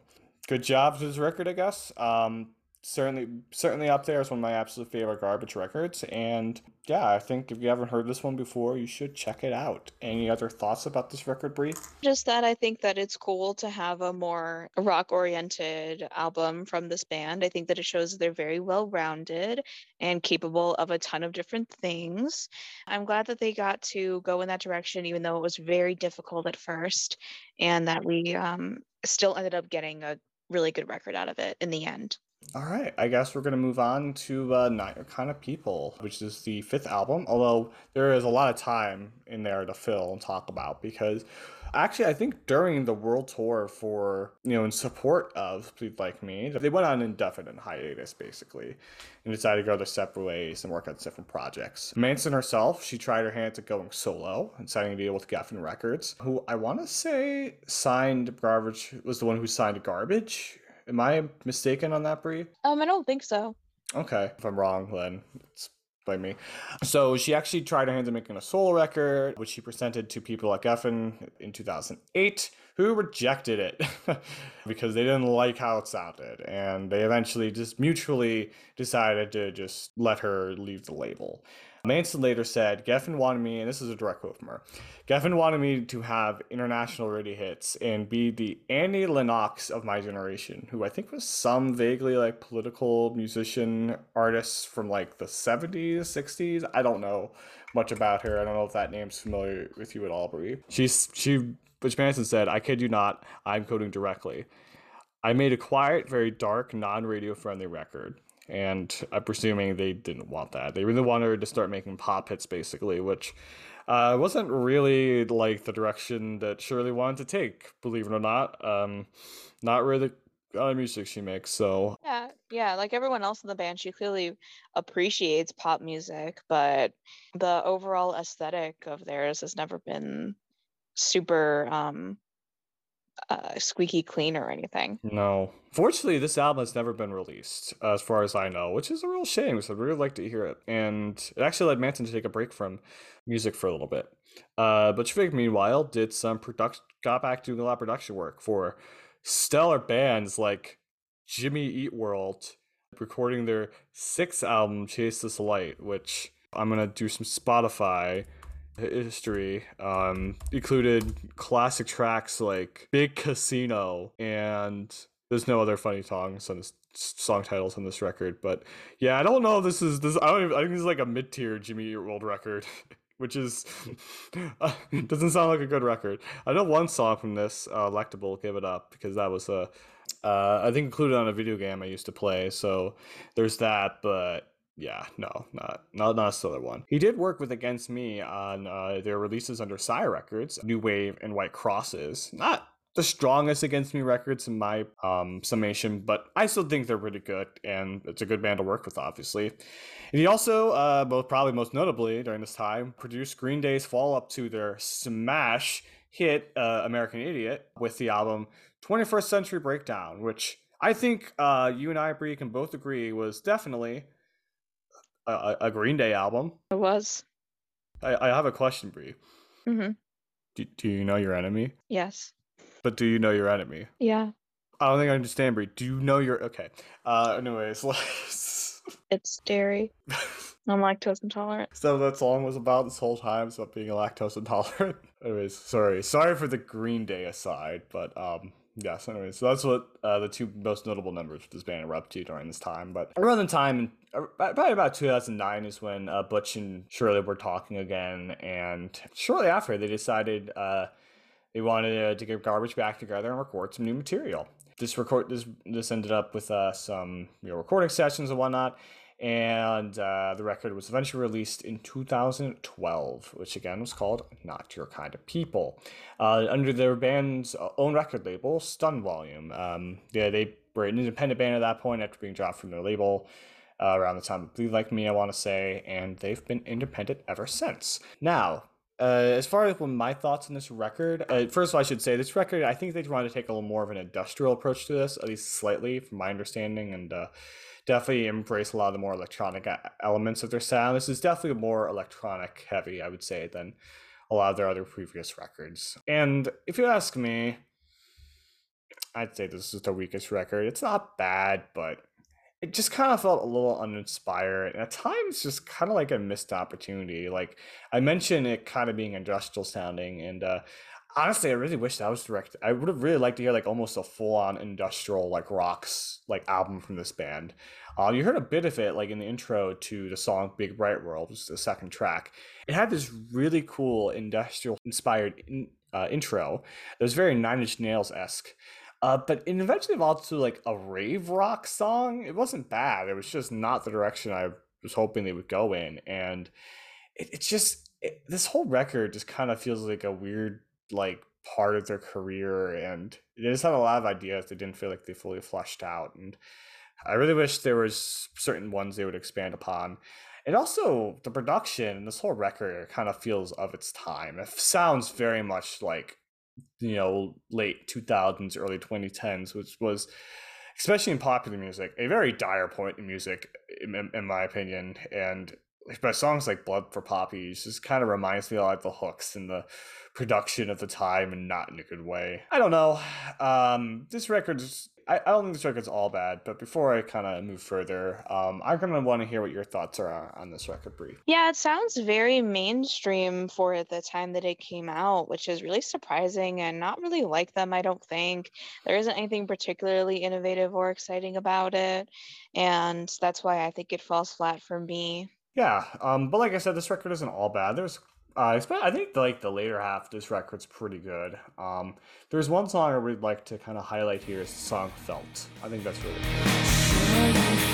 A: good job to this record, I guess. Um, certainly certainly up there as one of my absolute favorite garbage records and yeah i think if you haven't heard this one before you should check it out. Any other thoughts about this record Brie?
B: just that i think that it's cool to have a more rock oriented album from this band. I think that it shows they're very well rounded and capable of a ton of different things. I'm glad that they got to go in that direction even though it was very difficult at first and that we um, still ended up getting a really good record out of it in the end
A: all right, I guess we're going to move on to uh, Not Your Kind of People, which is the fifth album, although there is a lot of time in there to fill and talk about because actually I think during the world tour for, you know, in support of Bleed Like Me, they went on indefinite hiatus basically and decided to go their separate ways and work on different projects. Manson herself, she tried her hand at going solo and signing a deal with Geffen Records, who I want to say signed Garbage, was the one who signed Garbage Am I mistaken on that, Brie?
B: Um, I don't think so.
A: Okay, if I'm wrong, then it's by me. So she actually tried her hand at making a solo record, which she presented to people like Geffen in 2008, who rejected it because they didn't like how it sounded, and they eventually just mutually decided to just let her leave the label. Manson later said, Geffen wanted me, and this is a direct quote from her Geffen wanted me to have international radio hits and be the Annie Lennox of my generation, who I think was some vaguely like political musician artist from like the 70s, 60s. I don't know much about her. I don't know if that name's familiar with you at all, Brie. She's, she, which Manson said, I kid you not, I'm coding directly. I made a quiet, very dark, non radio friendly record and I'm presuming they didn't want that. They really wanted to start making pop hits, basically, which uh, wasn't really like the direction that Shirley wanted to take. Believe it or not, um, not really the kind of music she makes. So
B: yeah, yeah, like everyone else in the band, she clearly appreciates pop music, but the overall aesthetic of theirs has never been super um uh, squeaky clean or anything.
A: No. Fortunately, this album has never been released, uh, as far as I know, which is a real shame because I'd really like to hear it. And it actually led Manson to take a break from music for a little bit. Uh, but Butch Vig, meanwhile, did some production, got back doing a lot of production work for stellar bands like Jimmy Eat World, recording their sixth album, Chase This Light, which I'm to do some Spotify history um, included classic tracks like Big Casino and there's no other funny songs on this song titles on this record but yeah i don't know if this is this i don't even, i think this is like a mid-tier jimmy world record which is uh, doesn't sound like a good record. I know one song from this uh, electable give it up because that was a uh, I think included on a video game i used to play so there's that but yeah, no, not not not a stellar one. He did work with Against Me on uh, their releases under Sire Records, New Wave and White Crosses. Not the strongest Against Me records in my um, summation, but I still think they're pretty good, and it's a good band to work with, obviously. And he also, uh, both probably most notably during this time, produced Green Day's follow up to their smash hit uh, American Idiot with the album 21st Century Breakdown, which I think uh, you and I, Brie, can both agree was definitely a, a Green Day album.
B: It was.
A: I, I have a question, Brie.
B: Mm-hmm.
A: Do, do you know your enemy?
B: Yes.
A: But do you know your enemy?
B: Yeah.
A: I don't think I understand, Brie. Do you know your okay? Uh, anyways,
B: it's dairy. I'm lactose intolerant.
A: So that song was about this whole time is about being lactose intolerant. anyways, sorry, sorry for the Green Day aside, but um, Yes, anyway, so that's what uh, the two most notable numbers this band were up to during this time. But around the time, probably about 2009 is when uh, Butch and Shirley were talking again, and shortly after they decided uh, they wanted to get Garbage back together and record some new material. This record this this ended up with uh, some you know, recording sessions and whatnot, and uh, the record was eventually released in 2012, which again was called Not Your Kind of People, uh, under their band's own record label, Stun Volume. Um, yeah, they were an independent band at that point after being dropped from their label. Uh, around the time of Bleed Like Me, I want to say, and they've been independent ever since. Now, uh, as far as my thoughts on this record, uh, first of all, I should say this record, I think they wanted to take a little more of an industrial approach to this, at least slightly, from my understanding, and uh, definitely embrace a lot of the more electronic elements of their sound. This is definitely more electronic heavy, I would say, than a lot of their other previous records. And if you ask me, I'd say this is the weakest record. It's not bad, but it just kind of felt a little uninspired and at times just kind of like a missed opportunity. Like I mentioned it kind of being industrial sounding and uh honestly I really wish that was directed. I would have really liked to hear like almost a full on industrial like rocks like album from this band. Uh, you heard a bit of it like in the intro to the song Big Bright World, which is the second track. It had this really cool industrial inspired in, uh, intro that was very Nine Inch Nails esque. Uh, but it eventually evolved to like a rave rock song. It wasn't bad. It was just not the direction I was hoping they would go in. And it, it's just, it, this whole record just kind of feels like a weird, like, part of their career. And they just had a lot of ideas that didn't feel like they fully fleshed out. And I really wish there was certain ones they would expand upon. And also the production, and this whole record kind of feels of its time. It sounds very much like you know late 2000s early 2010s which was especially in popular music a very dire point in music in, in my opinion. And but songs like blood for poppies just kind of reminds me a lot of the hooks and the production of the time and not in a good way. I don't know. Um this record is I, I don't think this record's all bad, but before I kind of move further, um, I'm gonna want to hear what your thoughts are on, this record, Brie.
B: Yeah, it sounds very mainstream for the time that it came out, which is really surprising and not really like them. I don't think there isn't anything particularly innovative or exciting about it, and that's why I think it falls flat for me.
A: Yeah, um, but like I said, this record isn't all bad. There's uh, I think the, like the later half this record's pretty good. Um, there's one song I would like to kind of highlight here is the song "Felt." I think that's really cool.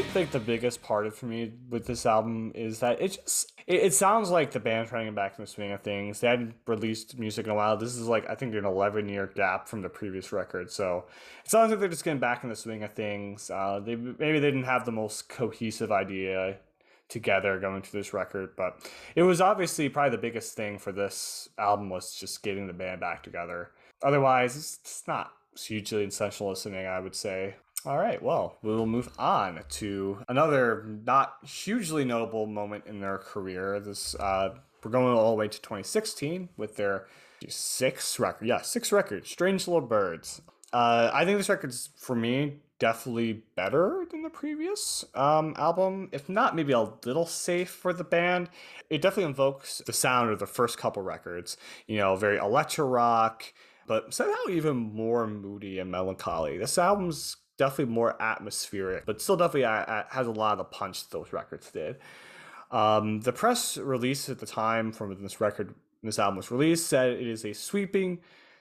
A: Think the biggest part of for me with this album is that it just it, it, sounds like the band trying to get back in the swing of things. They hadn't released music in a while. This is like I think an eleven year gap from the previous record, so it sounds like they're just getting back in the swing of things. Uh, they maybe they didn't have the most cohesive idea together going to this record, but it was obviously probably the biggest thing for this album was just getting the band back together. Otherwise, it's, it's not hugely essential listening, I would say. All right, well, we will move on to another not hugely notable moment in their career. This uh, we're going all the way to 2016 with their six record, yeah, six records, "Strange Little Birds." Uh, I think this record's for me definitely better than the previous um, album, if not maybe a little safe for the band. It definitely invokes the sound of the first couple records. You know, very electro rock, but somehow even more moody and melancholy. This album's definitely more atmospheric, but still definitely uh, uh, has a lot of the punch those records did. Um, the press release at the time from this record, this album was released, said it is a sweeping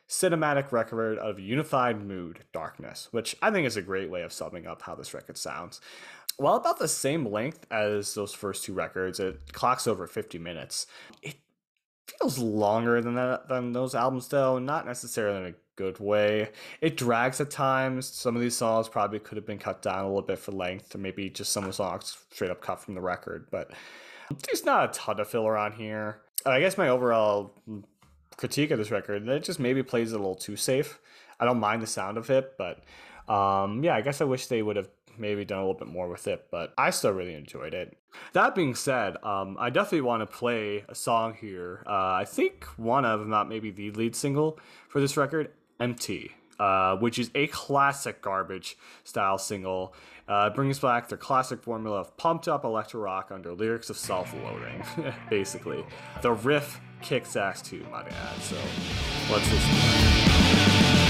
A: cinematic record of unified mood, darkness, which I think is a great way of summing up how this record sounds. While about the same length as those first two records, it clocks over 50 minutes. It feels longer than that than those albums though, not necessarily in a good way. It drags at times. Some of these songs probably could have been cut down a little bit for length, or maybe just some of the songs straight up cut from the record. But there's not a ton of filler on here. I guess my overall critique of this record, it just maybe plays a little too safe. I don't mind the sound of it, but Um, yeah, I guess I wish they would have maybe done a little bit more with it, but I still really enjoyed it. That being said, um, I definitely want to play a song here. Uh, I think one of, not maybe the lead single for this record, Empty. Uh, which is a classic garbage style single. Uh, brings back their classic formula of pumped up electro rock under lyrics of self loathing, basically. The riff kicks ass too, might I add. So let's listen.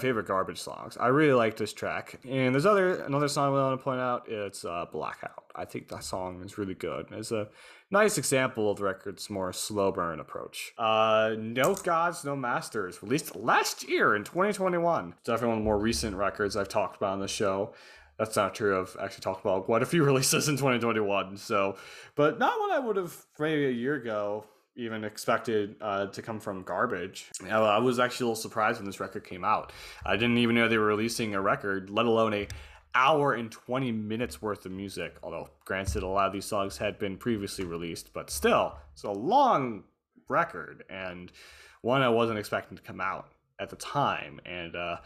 A: Favorite garbage songs. I really like this track. And there's other another song I want to point out. It's uh, Blackout. I think that song is really good. It's a nice example of the record's more slow burn approach. Uh, no Gods, No Masters, released last year in 2021. Definitely one of the more recent records I've talked about on the show. That's not true. I've actually talked about quite a few releases in 2021. So, but not what I would have maybe a year ago even expected uh, to come from garbage. I was actually a little surprised when this record came out. I didn't even know they were releasing a record, let alone a hour and 20 minutes worth of music. Although, granted, a lot of these songs had been previously released, but still, it's a long record and one I wasn't expecting to come out at the time. And uh,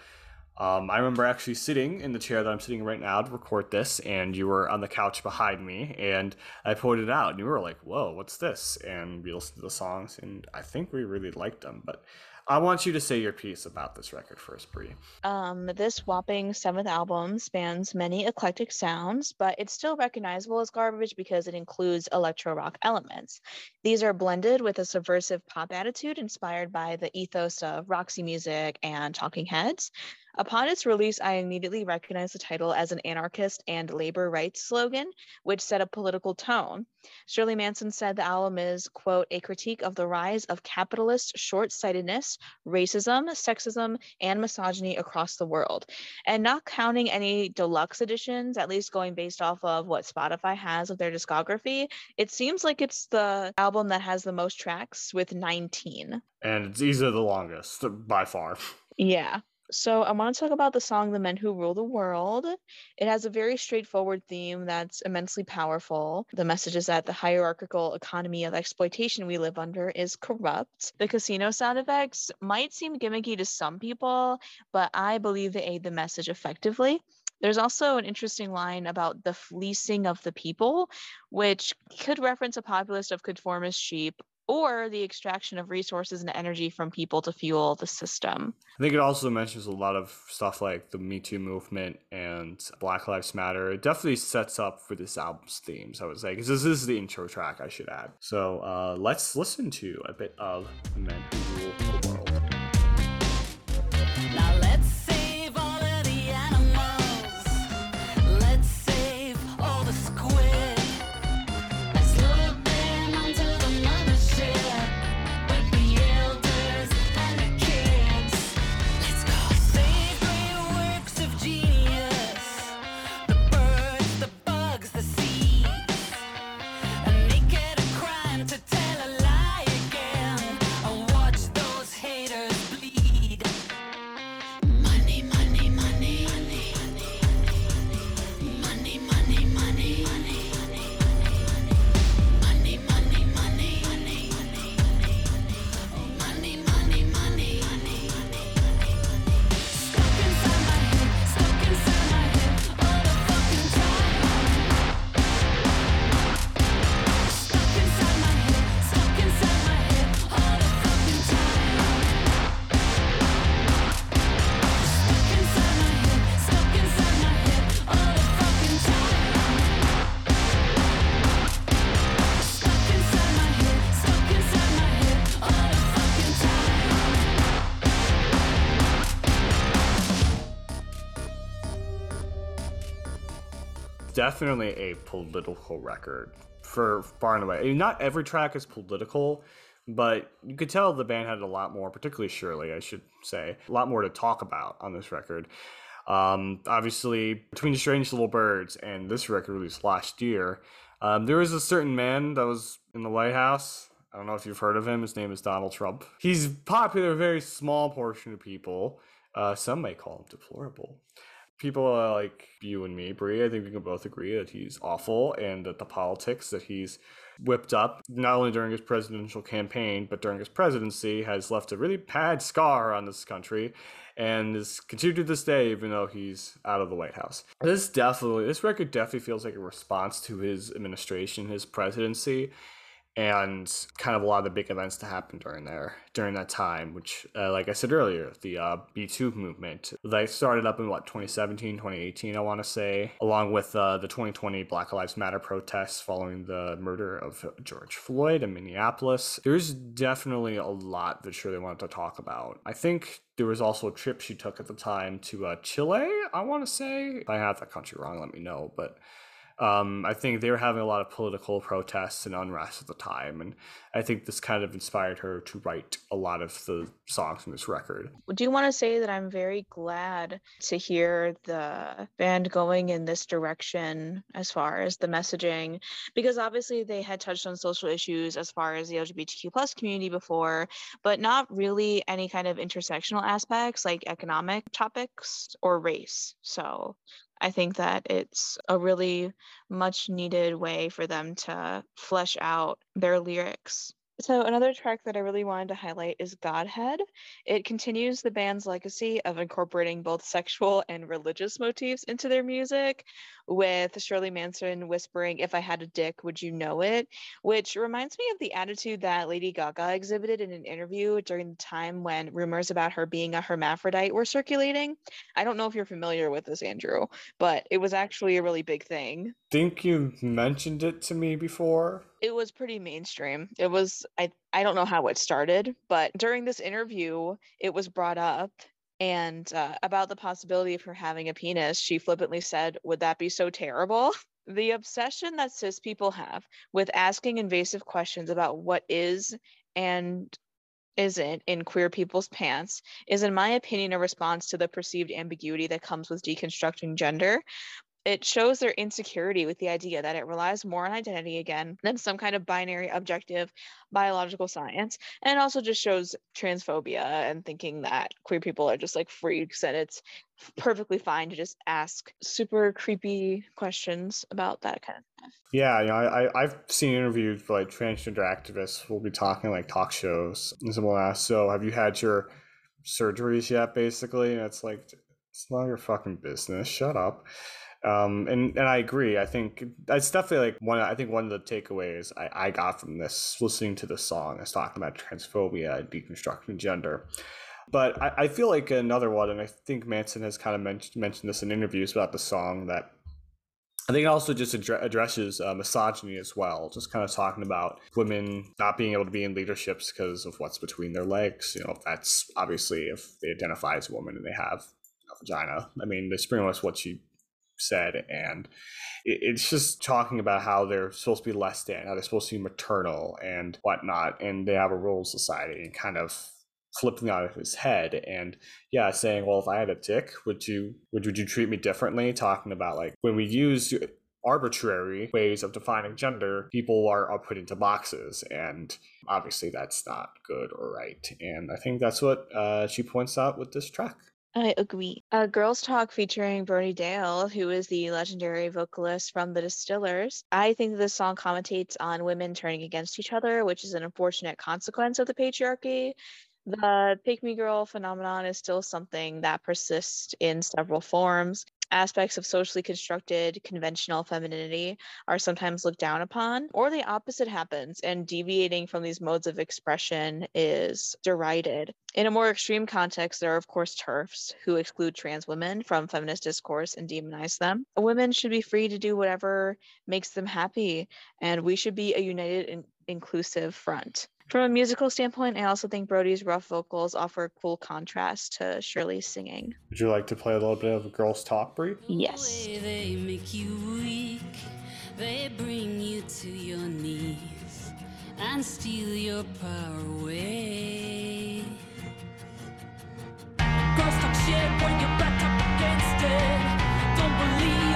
A: um, I remember actually sitting in the chair that I'm sitting right now to record this, and you were on the couch behind me, and I pointed out, and you were like, "Whoa, what's this?" And we listened to the songs, and I think we really liked them. But I want you to say your piece about this record first, Brie.
B: Um, this whopping seventh album spans many eclectic sounds, but it's still recognizable as garbage because it includes electro rock elements. These are blended with a subversive pop attitude inspired by the ethos of Roxy Music and Talking Heads. Upon its release, I immediately recognized the title as an anarchist and labor rights slogan, which set a political tone. Shirley Manson said the album is, quote, a critique of the rise of capitalist short sightedness, racism, sexism, and misogyny across the world. And not counting any deluxe editions, at least going based off of what Spotify has of their discography, it seems like it's the album that has the most tracks with 19.
A: And it's easily the longest by far.
B: Yeah. So I want to talk about the song The Men Who Rule the World. It has a very straightforward theme that's immensely powerful. The message is that the hierarchical economy of exploitation we live under is corrupt. The casino sound effects might seem gimmicky to some people, but I believe they aid the message effectively. There's also an interesting line about the fleecing of the people, which could reference a populist of conformist sheep or the extraction of resources and energy from people to fuel the system.
A: I think it also mentions a lot of stuff like the Me Too movement and Black Lives Matter. It definitely sets up for this album's themes, I would say, because this is the intro track, I should add. So uh, let's listen to a bit of Men definitely a political record for far and away. I mean, not every track is political, but you could tell the band had a lot more, particularly Shirley, I should say, a lot more to talk about on this record. Um, obviously, between Strange Little Birds and this record released last year, um, there was a certain man that was in the White House. I don't know if you've heard of him. His name is Donald Trump. He's popular, a very small portion of people. Uh, some may call him deplorable. People uh, like you and me, Brie, I think we can both agree that he's awful and that the politics that he's whipped up, not only during his presidential campaign, but during his presidency, has left a really bad scar on this country and is continued to this day, even though he's out of the White House. This definitely, this record definitely feels like a response to his administration, his presidency, and kind of a lot of the big events to happen during there during that time which uh, like i said earlier the uh, Me Too movement they started up in what 2017 2018 i want to say along with uh, the 2020 black lives matter protests following the murder of george floyd in minneapolis. There's definitely a lot that they wanted to talk about. I think there was also a trip she took at the time to uh, chile i want to say. If i have that country wrong let me know but um, I think they were having a lot of political protests and unrest at the time, and I think this kind of inspired her to write a lot of the songs in this record.
B: Do you want to say that I'm very glad to hear the band going in this direction as far as the messaging, because obviously they had touched on social issues as far as the LGBTQ plus community before, but not really any kind of intersectional aspects like economic topics or race. So I think that it's a really much needed way for them to flesh out their lyrics. So, another track that I really wanted to highlight is Godhead. It continues the band's legacy of incorporating both sexual and religious motifs into their music, with Shirley Manson whispering, If I had a dick, would you know it? Which reminds me of the attitude that Lady Gaga exhibited in an interview during the time when rumors about her being a hermaphrodite were circulating. I don't know if you're familiar with this, Andrew, but it was actually a really big thing.
A: I Think you mentioned it to me before?
B: It was pretty mainstream. It was I I don't know how it started, but during this interview, it was brought up and uh, about the possibility of her having a penis. She flippantly said, "Would that be so terrible?" The obsession that cis people have with asking invasive questions about what is and isn't in queer people's pants is, in my opinion, a response to the perceived ambiguity that comes with deconstructing gender, it shows their insecurity with the idea that it relies more on identity again than some kind of binary objective biological science and also just shows transphobia and thinking that queer people are just like freaks and it's perfectly fine to just ask super creepy questions about that kind of stuff.
A: Yeah you know I, i've seen interviews for like transgender activists who'll be talking like talk shows and someone asks so have you had your surgeries yet basically? And it's like it's not your fucking business. Shut up um, and and I agree. I think that's definitely like one. I think one of the takeaways I, I got from this listening to the song is talking about transphobia and deconstructing gender. But I, I feel like another one, and I think Manson has kind of mentioned mentioned this in interviews about the song that I think it also just addresses uh, misogyny as well, just kind of talking about women not being able to be in leaderships because of what's between their legs. You know, that's obviously if they identify as a woman and they have a vagina. I mean, that's pretty much what she said and it's just talking about how they're supposed to be less than how they're supposed to be maternal and whatnot and they have a role in society and kind of flipping out of his head and yeah saying well if i had a dick would you would, would you treat me differently? Talking about like when we use arbitrary ways of defining gender people are, are put into boxes and obviously that's not good or right and i think that's what uh, she points out with this track
B: I agree. Uh, Girls Talk featuring Brody Dalle, who is the legendary vocalist from The Distillers. I think this song commentates on women turning against each other, which is an unfortunate consequence of the patriarchy. The pick me girl phenomenon is still something that persists in several forms aspects of socially constructed conventional femininity are sometimes looked down upon, or the opposite happens, and deviating from these modes of expression is derided. In a more extreme context, there are, of course, TERFs who exclude trans women from feminist discourse and demonize them. Women should be free to do whatever makes them happy, and we should be a united and inclusive front. From a musical standpoint, I also think Brody's rough vocals offer a cool contrast to Shirley's singing.
A: Would you like to play a little bit of Girls Talk, Brie?
B: Yes.
C: They make you weak. They bring you to your knees and steal your power away. Girls talk shit when you're backed up against it. Don't believe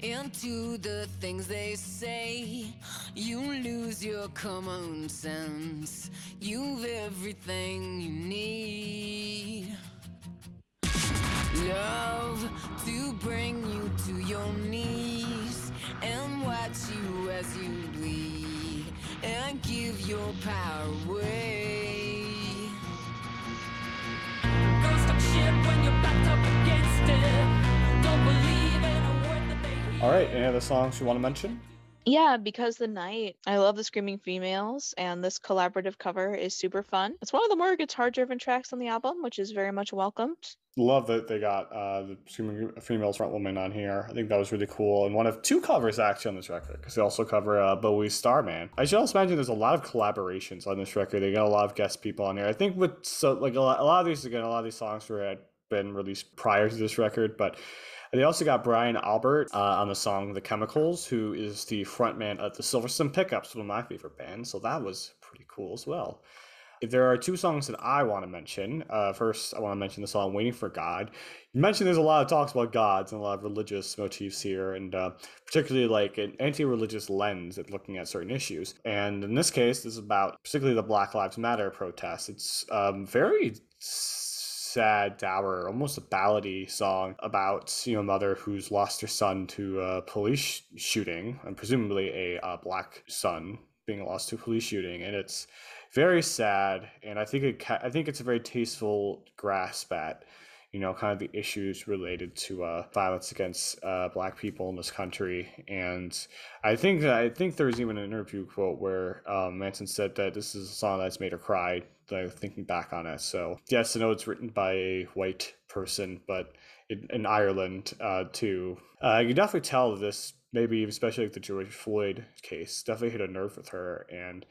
C: into the things they say. You lose your common sense. You've everything you need. Love to bring you to your knees and watch you as you bleed and give your power away. Girls talk shit when you're backed up against it.
A: All right, any other songs you want to mention?
B: Yeah, because the night. I love the Screaming Females, and this collaborative cover is super fun. It's one of the more guitar driven tracks on the album, which is very much welcomed.
A: Love that they got uh, the Screaming Females Front Woman on here. I think that was really cool. And one of two covers actually on this record, because they also cover uh, Bowie's Starman. I should also mention there's a lot of collaborations on this record. They got a lot of guest people on here. I think with so like a lot, a lot of these again, a lot of these songs were had been released prior to this record, but they also got Brian Aubert uh, on the song The Chemicals, who is the frontman of the Silversun Pickups, one of my favorite bands. So that was pretty cool as well. There are two songs that I want to mention. Uh, first, I want to mention the song Waiting for God. You mentioned there's a lot of talks about gods and a lot of religious motifs here, and uh, particularly like an anti religious lens at looking at certain issues. And in this case, this is about particularly the Black Lives Matter protests. It's um, very sad, dour, almost a ballady song about you know a mother who's lost her son to a police shooting, and presumably a uh, black son being lost to a police shooting, and it's very sad. And I think it I think it's a very tasteful grasp at you know kind of the issues related to uh, violence against uh, black people in this country. And I think I think there's even an interview quote where um, Manson said that this is a song that's made her cry like thinking back on it. So yes, I know it's written by a white person, but in, in Ireland uh, too. Uh, you definitely tell this, maybe especially like the George Floyd case, definitely hit a nerve with her and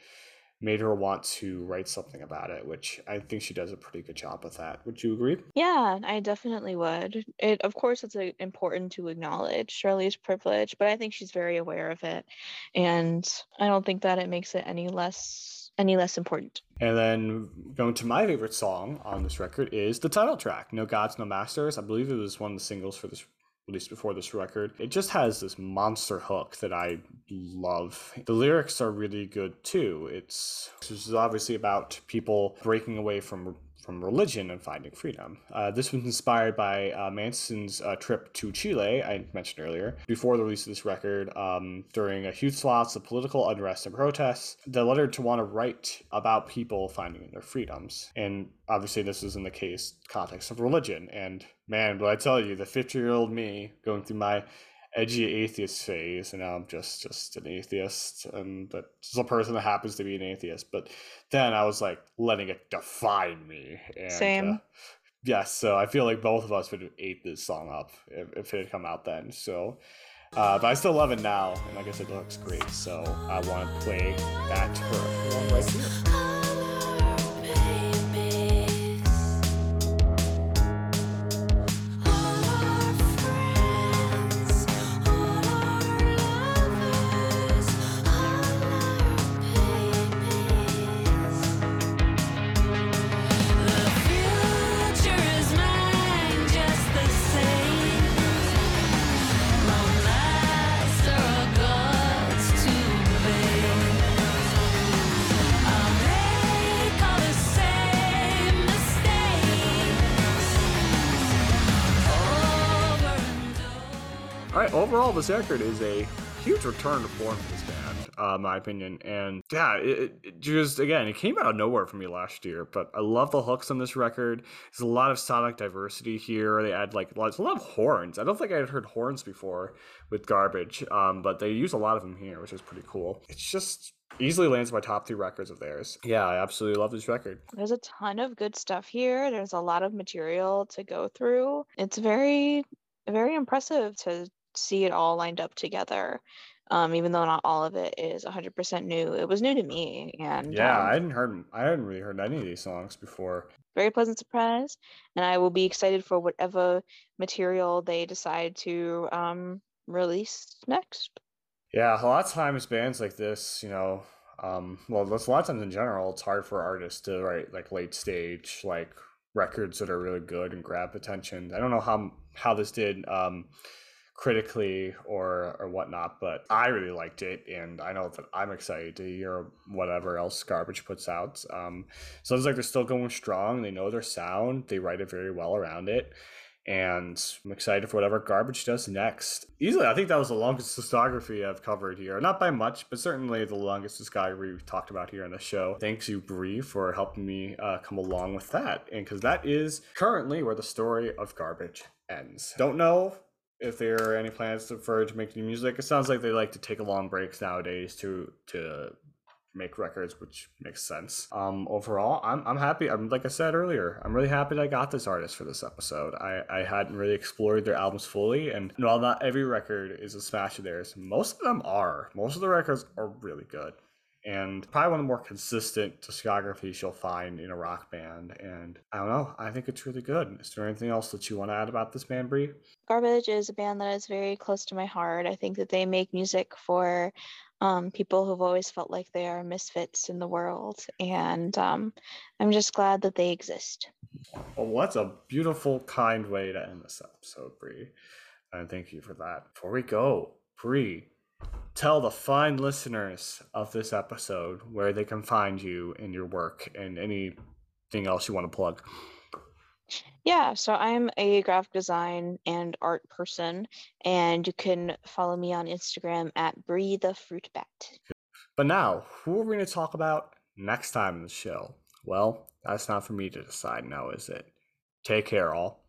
A: made her want to write something about it, which I think she does a pretty good job with that. Would you agree?
B: Yeah, I definitely would. It, of course, it's important to acknowledge Shirley's privilege, but I think she's very aware of it, and I don't think that it makes it any less any less important.
A: And then going to my favorite song on this record is the title track, No Gods, No Masters. I believe it was one of the singles for this released before this record. It just has this monster hook that I love. The lyrics are really good too. It's this is obviously about people breaking away from from religion and finding freedom. Uh, this was inspired by uh, Manson's uh, trip to Chile, I mentioned earlier. Before the release of this record, um, during a huge swaths of political unrest and protests, that led her to want to write about people finding their freedoms. And obviously, this is in the case context of religion. And man, but I tell you, the 50 year old me going through my edgy atheist phase and now i'm just just an atheist and but just a person that happens to be an atheist but then i was like letting it define me and,
B: Same.
A: uh, yes so i feel like both of us would have ate this song up if, if it had come out then so uh, but i still love it now and like i said it looks great so i want to play that for everyone right here overall, this record is a huge return to form for this band, uh, in my opinion. And yeah, it, it just again, it came out of nowhere for me last year. But I love the hooks on this record. There's a lot of sonic diversity here. They add like lots, a lot of horns. I don't think I had heard horns before with Garbage, um, but they use a lot of them here, which is pretty cool. It's just easily lands my top three records of theirs. Yeah, I absolutely love this record.
B: There's a ton of good stuff here. There's a lot of material to go through. It's very, very impressive to see it all lined up together. Um, even though not all of it is 100% new, it was new to me, and
A: Yeah,
B: um,
A: I hadn't heard I hadn't really heard any of these songs before.
B: very pleasant surprise. And I will be excited for whatever material they decide to um, release next.
A: Yeah, a lot of times bands like this, you know, um, well, that's a lot of times in general, it's hard for artists to write like late stage like records that are really good and grab attention. I don't know how how this did um, critically or or whatnot, but I really liked it, and I know that I'm excited to hear whatever else Garbage puts out. Um, sounds like they're still going strong. They know their sound. They write it very well around it and I'm excited for whatever garbage does next. Easily, I think that was the longest discography I've covered here. Not by much, but certainly the longest discography we've talked about here on the show. Thanks you, Bree, for helping me uh, come along with that. And because that is currently where the story of garbage ends. Don't know if there are any plans to, for to make new music. It sounds like they like to take a long breaks nowadays to to make records, which makes sense. Um, overall, I'm I'm happy. I'm like I said earlier, I'm really happy that I got this artist for this episode. I I hadn't really explored their albums fully, and while not every record is a smash of theirs, most of them are. Most of the records are really good. And probably one of the more consistent discographies you'll find in a rock band. And I don't know, I think it's really good. Is there anything else that you want to add about this band, Brie?
B: Garbage is a band that is very close to my heart. I think that they make music for um, people who've always felt like they are misfits in the world. And um, I'm just glad that they exist.
A: Well, what's a beautiful, kind way to end this episode, Bree. And thank you for that. Before we go, Bree, tell the fine listeners of this episode where they can find you and your work and anything else you want to plug.
B: Yeah, so I'm a graphic design and art person, and you can follow me on Instagram at Bree the Fruit Bat.
A: But now, who are we going to talk about next time in the show? Well, that's not for me to decide now, is it? Take care, all.